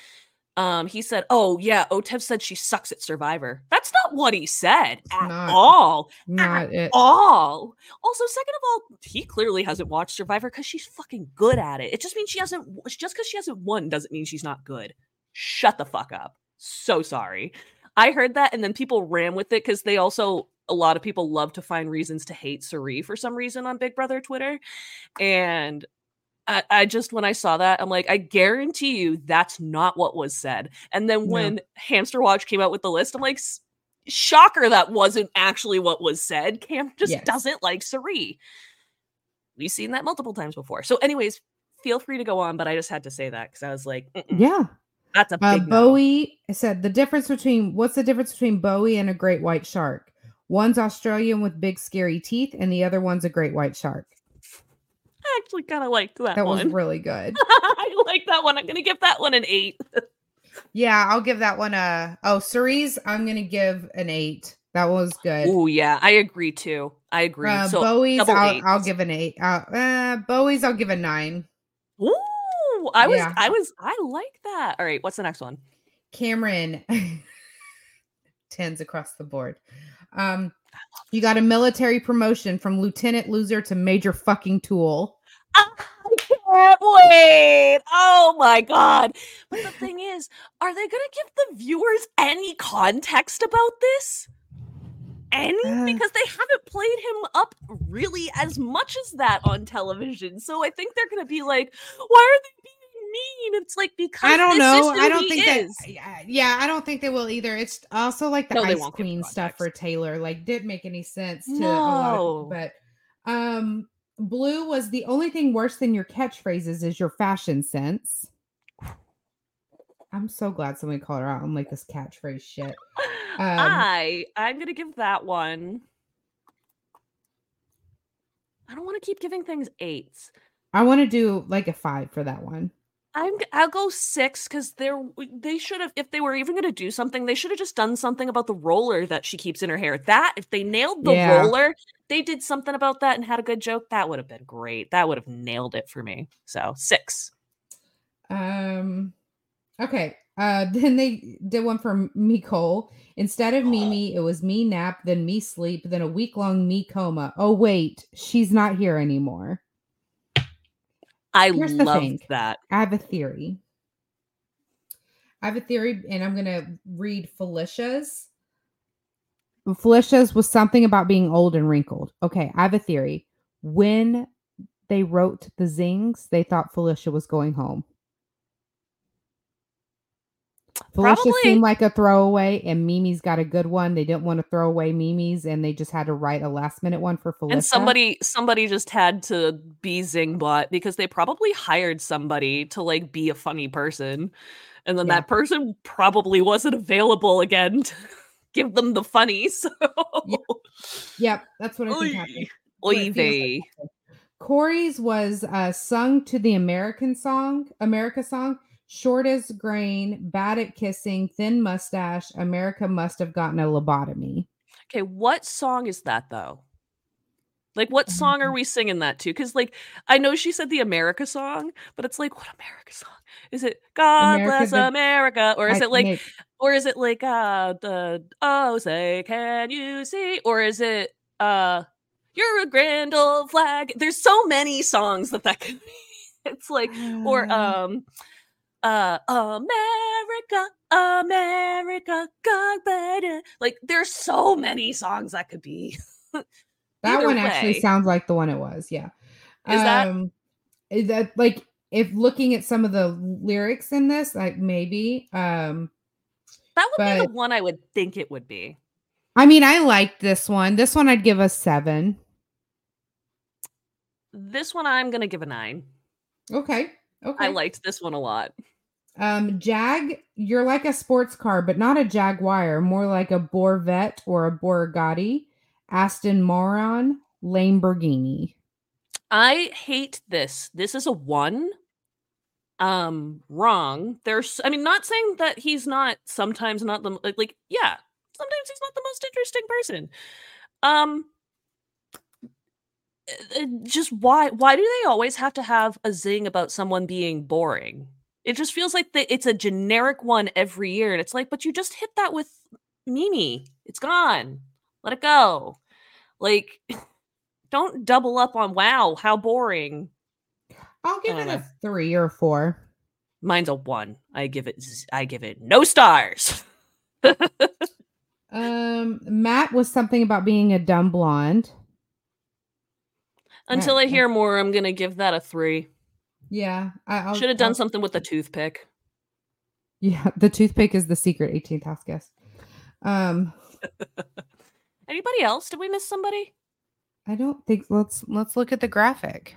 um he said oh yeah otev said she sucks at survivor that's not what he said at not. all Not it. all. Also, second of all, he clearly hasn't watched Survivor because she's fucking good at it. It just means she hasn't. Just because she hasn't won doesn't mean she's not good. Shut the fuck up. So sorry. I heard that, and then people ran with it because they also a lot of people love to find reasons to hate Cirie for some reason on Big Brother Twitter, and. I, I just when I saw that I'm like I guarantee you that's not what was said. And then No. when Hamster Watch came out with the list, I'm like, shocker that wasn't actually what was said. Cam (laughs) just Yes. doesn't like Cirie. We've seen that multiple times before. So, anyways, feel free to go on, but I just had to say that because I was like, "Mm-mm, Yeah. that's a Uh, big no." Bowie said the difference between what's the difference between Bowie and a great white shark? One's Australian with big scary teeth, and the other one's a great white shark. Actually kind of liked that, one. That was really good. (laughs) I like that one. I'm gonna give that one an eight. Yeah, I'll give that one a oh Cirie. I'm gonna give an eight. That was good. Oh yeah, I agree too. I agree. Uh, so, Bowie's, I'll, I'll give an eight. Uh, uh, Bowie's, I'll give a nine. ooh, I was, Yeah. I was, I like that. All right, what's the next one? Cameron, (laughs) tens across the board. Um, you got a military promotion from lieutenant loser to major fucking tool. I can't wait. Oh my god. But the thing is, are they going to give the viewers any context about this? Any? Because they haven't played him up really as much as that on television. So I think they're going to be like, why are they being mean? It's like because I don't know. I don't think is. that. Yeah, yeah, I don't think they will either. It's also like the No, Ice Queen stuff for. Taylor. Like, didn't make any sense to a lot of people. But um, Blue was the only thing worse than your catchphrases is your fashion sense. I'm so glad somebody called her out on like this catchphrase shit. Um, I I'm gonna give that one. I don't want to keep giving things eights. I want to do like a five for that one. I'm I'll go six because they're they should have if they were even gonna do something they should have just done something about the roller that she keeps in her hair. That if they nailed the Yeah. roller, they did something about that and had a good joke. That would have been great. That would have nailed it for me. So six. Um, okay. Uh, (laughs) then they did one for Mecole. Instead of Mimi, it was me nap, then me sleep, then a week long me coma. Oh wait, she's not here anymore. I love that. I have a theory. I have a theory, and I'm gonna read Felicia's. Felicia's was something about being old and wrinkled. Okay, I have a theory. When they wrote the zings, they thought Felicia was going home. Felicia Probably. seemed like a throwaway, and Mimi's got a good one. They didn't want to throw away Mimi's, and they just had to write a last minute one for Felicia. And somebody somebody just had to be Zingbot because they probably hired somebody to like be a funny person. And then Yeah. that person probably wasn't available again to (laughs) give them the funny. (laughs) So Yep, that's what I think. Oy, oy. Cory's was uh, sung to the American song, America song, short as grain, bad at kissing, thin mustache. America must have gotten a lobotomy. Okay, what song is that though? Like what song Um, are we singing that to? Because like I know she said the America song, but it's like what America song? Is it God America bless the- America? Or is I- it like or is it like uh the oh say can you see or is it uh you're a grand old flag there's so many songs that that (laughs) could be it's like or uh, um uh america america god better like there's so many songs that could be (laughs) that one actually sounds like the one it was. Yeah. Is that- um, is that like if looking at some of the lyrics in this, like maybe. Um, that would be the one i would think it would be I mean, I liked this one. This one I'd give a seven. this one i'm gonna give a nine Okay. Okay. I liked this one a lot. Um, Jag, you're like a sports car, but not a Jaguar, more like a Borvette or a Borgatti, Aston Moron, Lamborghini. I hate this. This is a one. Um, wrong. There's, I mean, not saying that he's not sometimes not the like, like yeah, sometimes he's not the most interesting person. Um, uh, uh, just why why do they always have to have a zing about someone being boring? It just feels like the, it's a generic one every year, and it's like, but you just hit that with Mimi. It's gone. Let it go. Like, (laughs) don't double up on wow, how boring. I'll give it a three or four. Mine's a one. I give it. I give it no stars. (laughs) um, Matt was something about being a dumb blonde. Until I hear more, I'm gonna give that a three. Yeah, I should have done I'll, something with the toothpick. Yeah, (laughs) the toothpick is the secret 18th house guest. Um, (laughs) anybody else? Did we miss somebody? I don't think. Let's let's look at the graphic.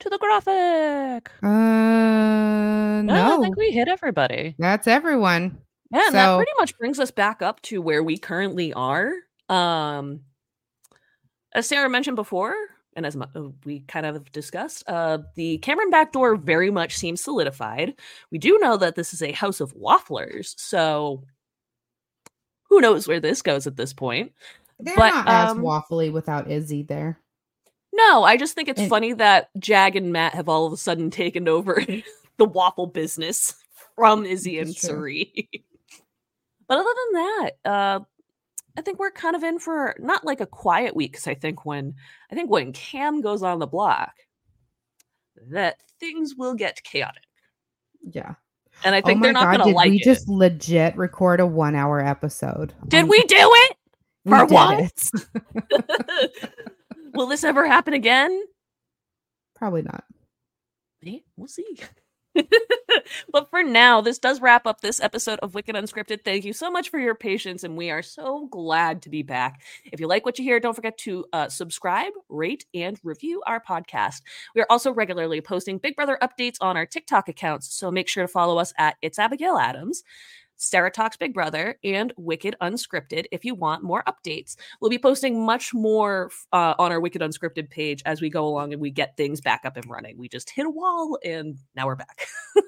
To the graphic. Uh, no, I think we hit everybody. That's everyone. Yeah, so, that pretty much brings us back up to where we currently are. Um, as Sarah mentioned before, and as uh, we kind of discussed, uh, the Cameron backdoor very much seems solidified. We do know that this is a house of wafflers, so who knows where this goes at this point. They're but, not um, as waffly without Izzy there. No, I just think it's funny that Jag and Matt have all of a sudden taken over (laughs) the waffle business from Izzy and Cirie. but other than that, uh, I think we're kind of in for not like a quiet week because I think when I think when Cam goes on the block, that things will get chaotic. Yeah. And I think oh they're not going to like it. we just legit record a one hour episode? Did we do it? For what? (laughs) (laughs) Will this ever happen again? Probably not. Yeah, we'll see. (laughs) but for now, this does wrap up this episode of Wicked Unscripted. Thank you so much for your patience, and we are so glad to be back. If you like what you hear, don't forget to uh, subscribe, rate, and review our podcast. We are also regularly posting Big Brother updates on our TikTok accounts, so make sure to follow us at It's Abigail Adams. Sarah Talks Big Brother, and Wicked Unscripted if you want more updates. We'll be posting much more uh, on our Wicked Unscripted page as we go along and we get things back up and running. We just hit a wall and now we're back. (laughs)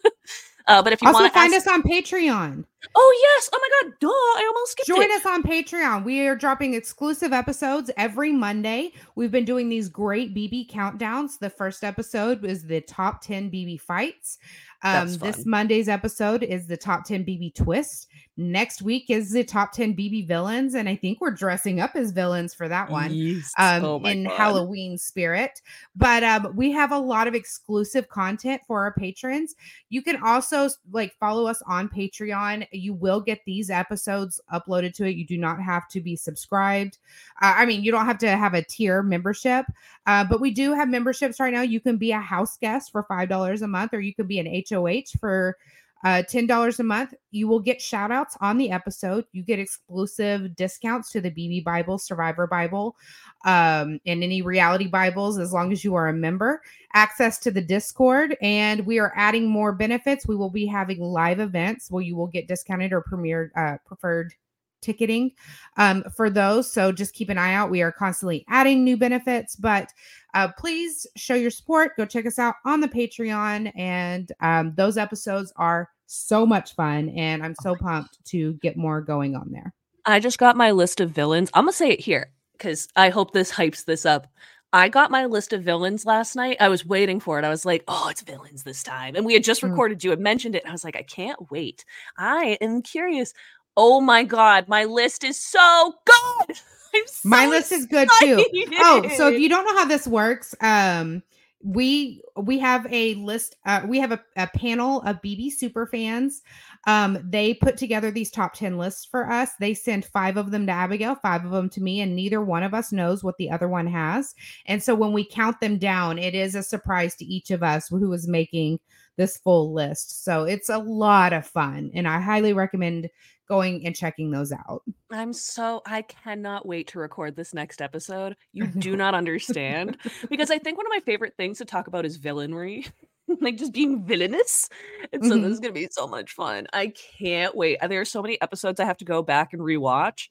uh, but if you also want to find ask- us on Patreon. Oh yes! Oh my god! Duh! I almost skipped Join it. us on Patreon. We are dropping exclusive episodes every Monday. We've been doing these great BB countdowns. The first episode is the top ten BB fights. Um, this Monday's episode is the top 10 BB twist. Next week is the top 10 BB villains. And I think we're dressing up as villains for that one yes. um, oh in God. Halloween spirit. But um, we have a lot of exclusive content for our patrons. You can also like follow us on Patreon. You will get these episodes uploaded to it. You do not have to be subscribed. Uh, I mean, you don't have to have a tier membership, uh, but we do have memberships right now. You can be a house guest for $5 a month, or you could be an HOH for uh, $10 a month. You will get shout outs on the episode. You get exclusive discounts to the BB Bible, Survivor Bible, um, and any reality Bibles as long as you are a member. Access to the Discord, and we are adding more benefits. We will be having live events where you will get discounted or premier uh, preferred ticketing um, for those. So just keep an eye out. We are constantly adding new benefits, but uh, please show your support. Go check us out on the Patreon. And um, those episodes are so much fun. And I'm so pumped to get more going on there. I just got my list of villains. I'm going to say it here because I hope this hypes this up. I got my list of villains last night. I was waiting for it. I was like, oh, it's villains this time. And we had just mm. recorded, you had mentioned it. I was like, I can't wait. I am curious Oh my god, my list is so good. (laughs) So my list is good too. Oh, so if you don't know how this works, um we we have a list uh, we have a, a panel of bb super fans. Um they put together these top 10 lists for us. They send five of them to abigail five of them to me and neither one of us knows what the other one has. And so when we count them down it is a surprise to each of us who is making this full list. So it's a lot of fun and i highly recommend going and checking those out. I'm so I cannot wait to record this next episode. You (laughs) do not understand (laughs) because I think one of my favorite things to talk about is villainry. (laughs) like just being villainous. And so Mhm. this is gonna be so much fun. I can't wait. There are so many episodes I have to go back and rewatch.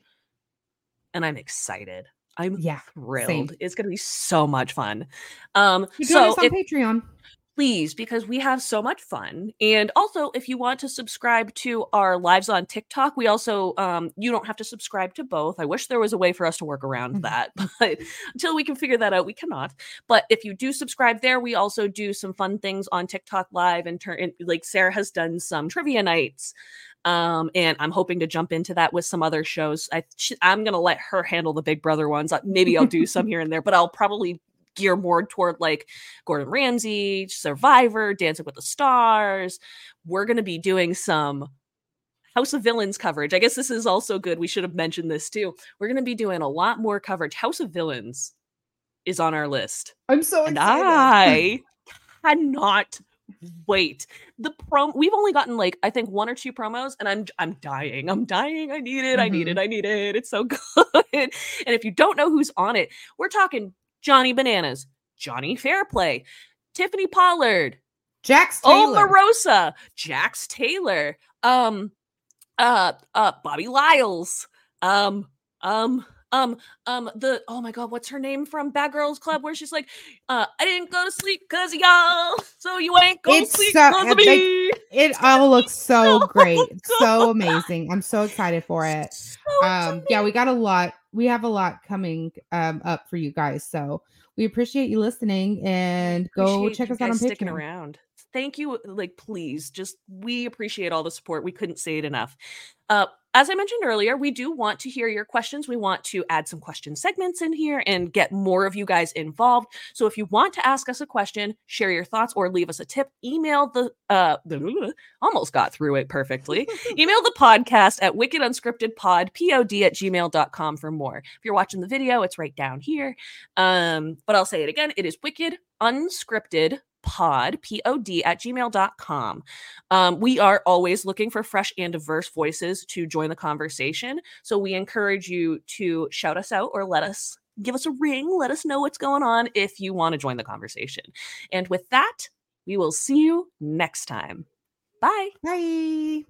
And I'm excited. I'm Yeah, thrilled. It's gonna be so much fun. Um You join so on if- Patreon. Please because we have so much fun and also if you want to subscribe to our lives on tiktok we also um you don't have to subscribe to both i wish there was a way for us to work around Mhm. that (laughs) but until we can figure that out we cannot but if you do subscribe there we also do some fun things on tiktok live and turn like sarah has done some trivia nights um and i'm hoping to jump into that with some other shows i she, i'm gonna let her handle the big brother ones maybe i'll do some (laughs) here and there but i'll probably gear more toward like Gordon Ramsay, Survivor, Dancing with the Stars. We're going to be doing some House of Villains coverage. I guess this is also good. We should have mentioned this too. We're going to be doing a lot more coverage. House of Villains is on our list. I'm so And I cannot wait. The prom we've only gotten like I think one or two promos and I'm I'm dying. I'm dying. I need it. I need it. Mm-hmm. I need it. It's so (laughs) good. and if you don't know who's on it, we're talking Johnny Bananas, Johnny Fairplay, Tiffany Pollard, Jax Taylor. Omarosa, Jax Taylor, um, uh, uh, Bobby Lytes, um, um, um, um, the oh my god, what's her name from Bad Girls Club? Where she's like, uh, I didn't go to sleep because of y'all, so you ain't go to sleep so- because of me. It all looks so so (laughs) great, so (laughs) amazing. I'm so excited for it. So Um, yeah, we got a lot. We have a lot coming um up for you guys. So we appreciate you listening and go appreciate check us out on Patreon. around. Thank you. Like, please, just we appreciate all the support. We couldn't say it enough. Uh, as I mentioned earlier, we do want to hear your questions. We want to add some question segments in here and get more of you guys involved. So if you want to ask us a question, share your thoughts, or leave us a tip, email the uh (laughs) almost got through it perfectly. (laughs) email the podcast at wicked unscripted pod pod at gmail.com for more. If you're watching the video, it's right down here. Um, but I'll say it again. It is wicked unscripted pod pod at gmail.com um, we are always looking for fresh and diverse voices to join the conversation. So we encourage you to shout us out or let us give us a ring let us know what's going on if you want to join the conversation. And with that we will see you next time. Bye. Bye.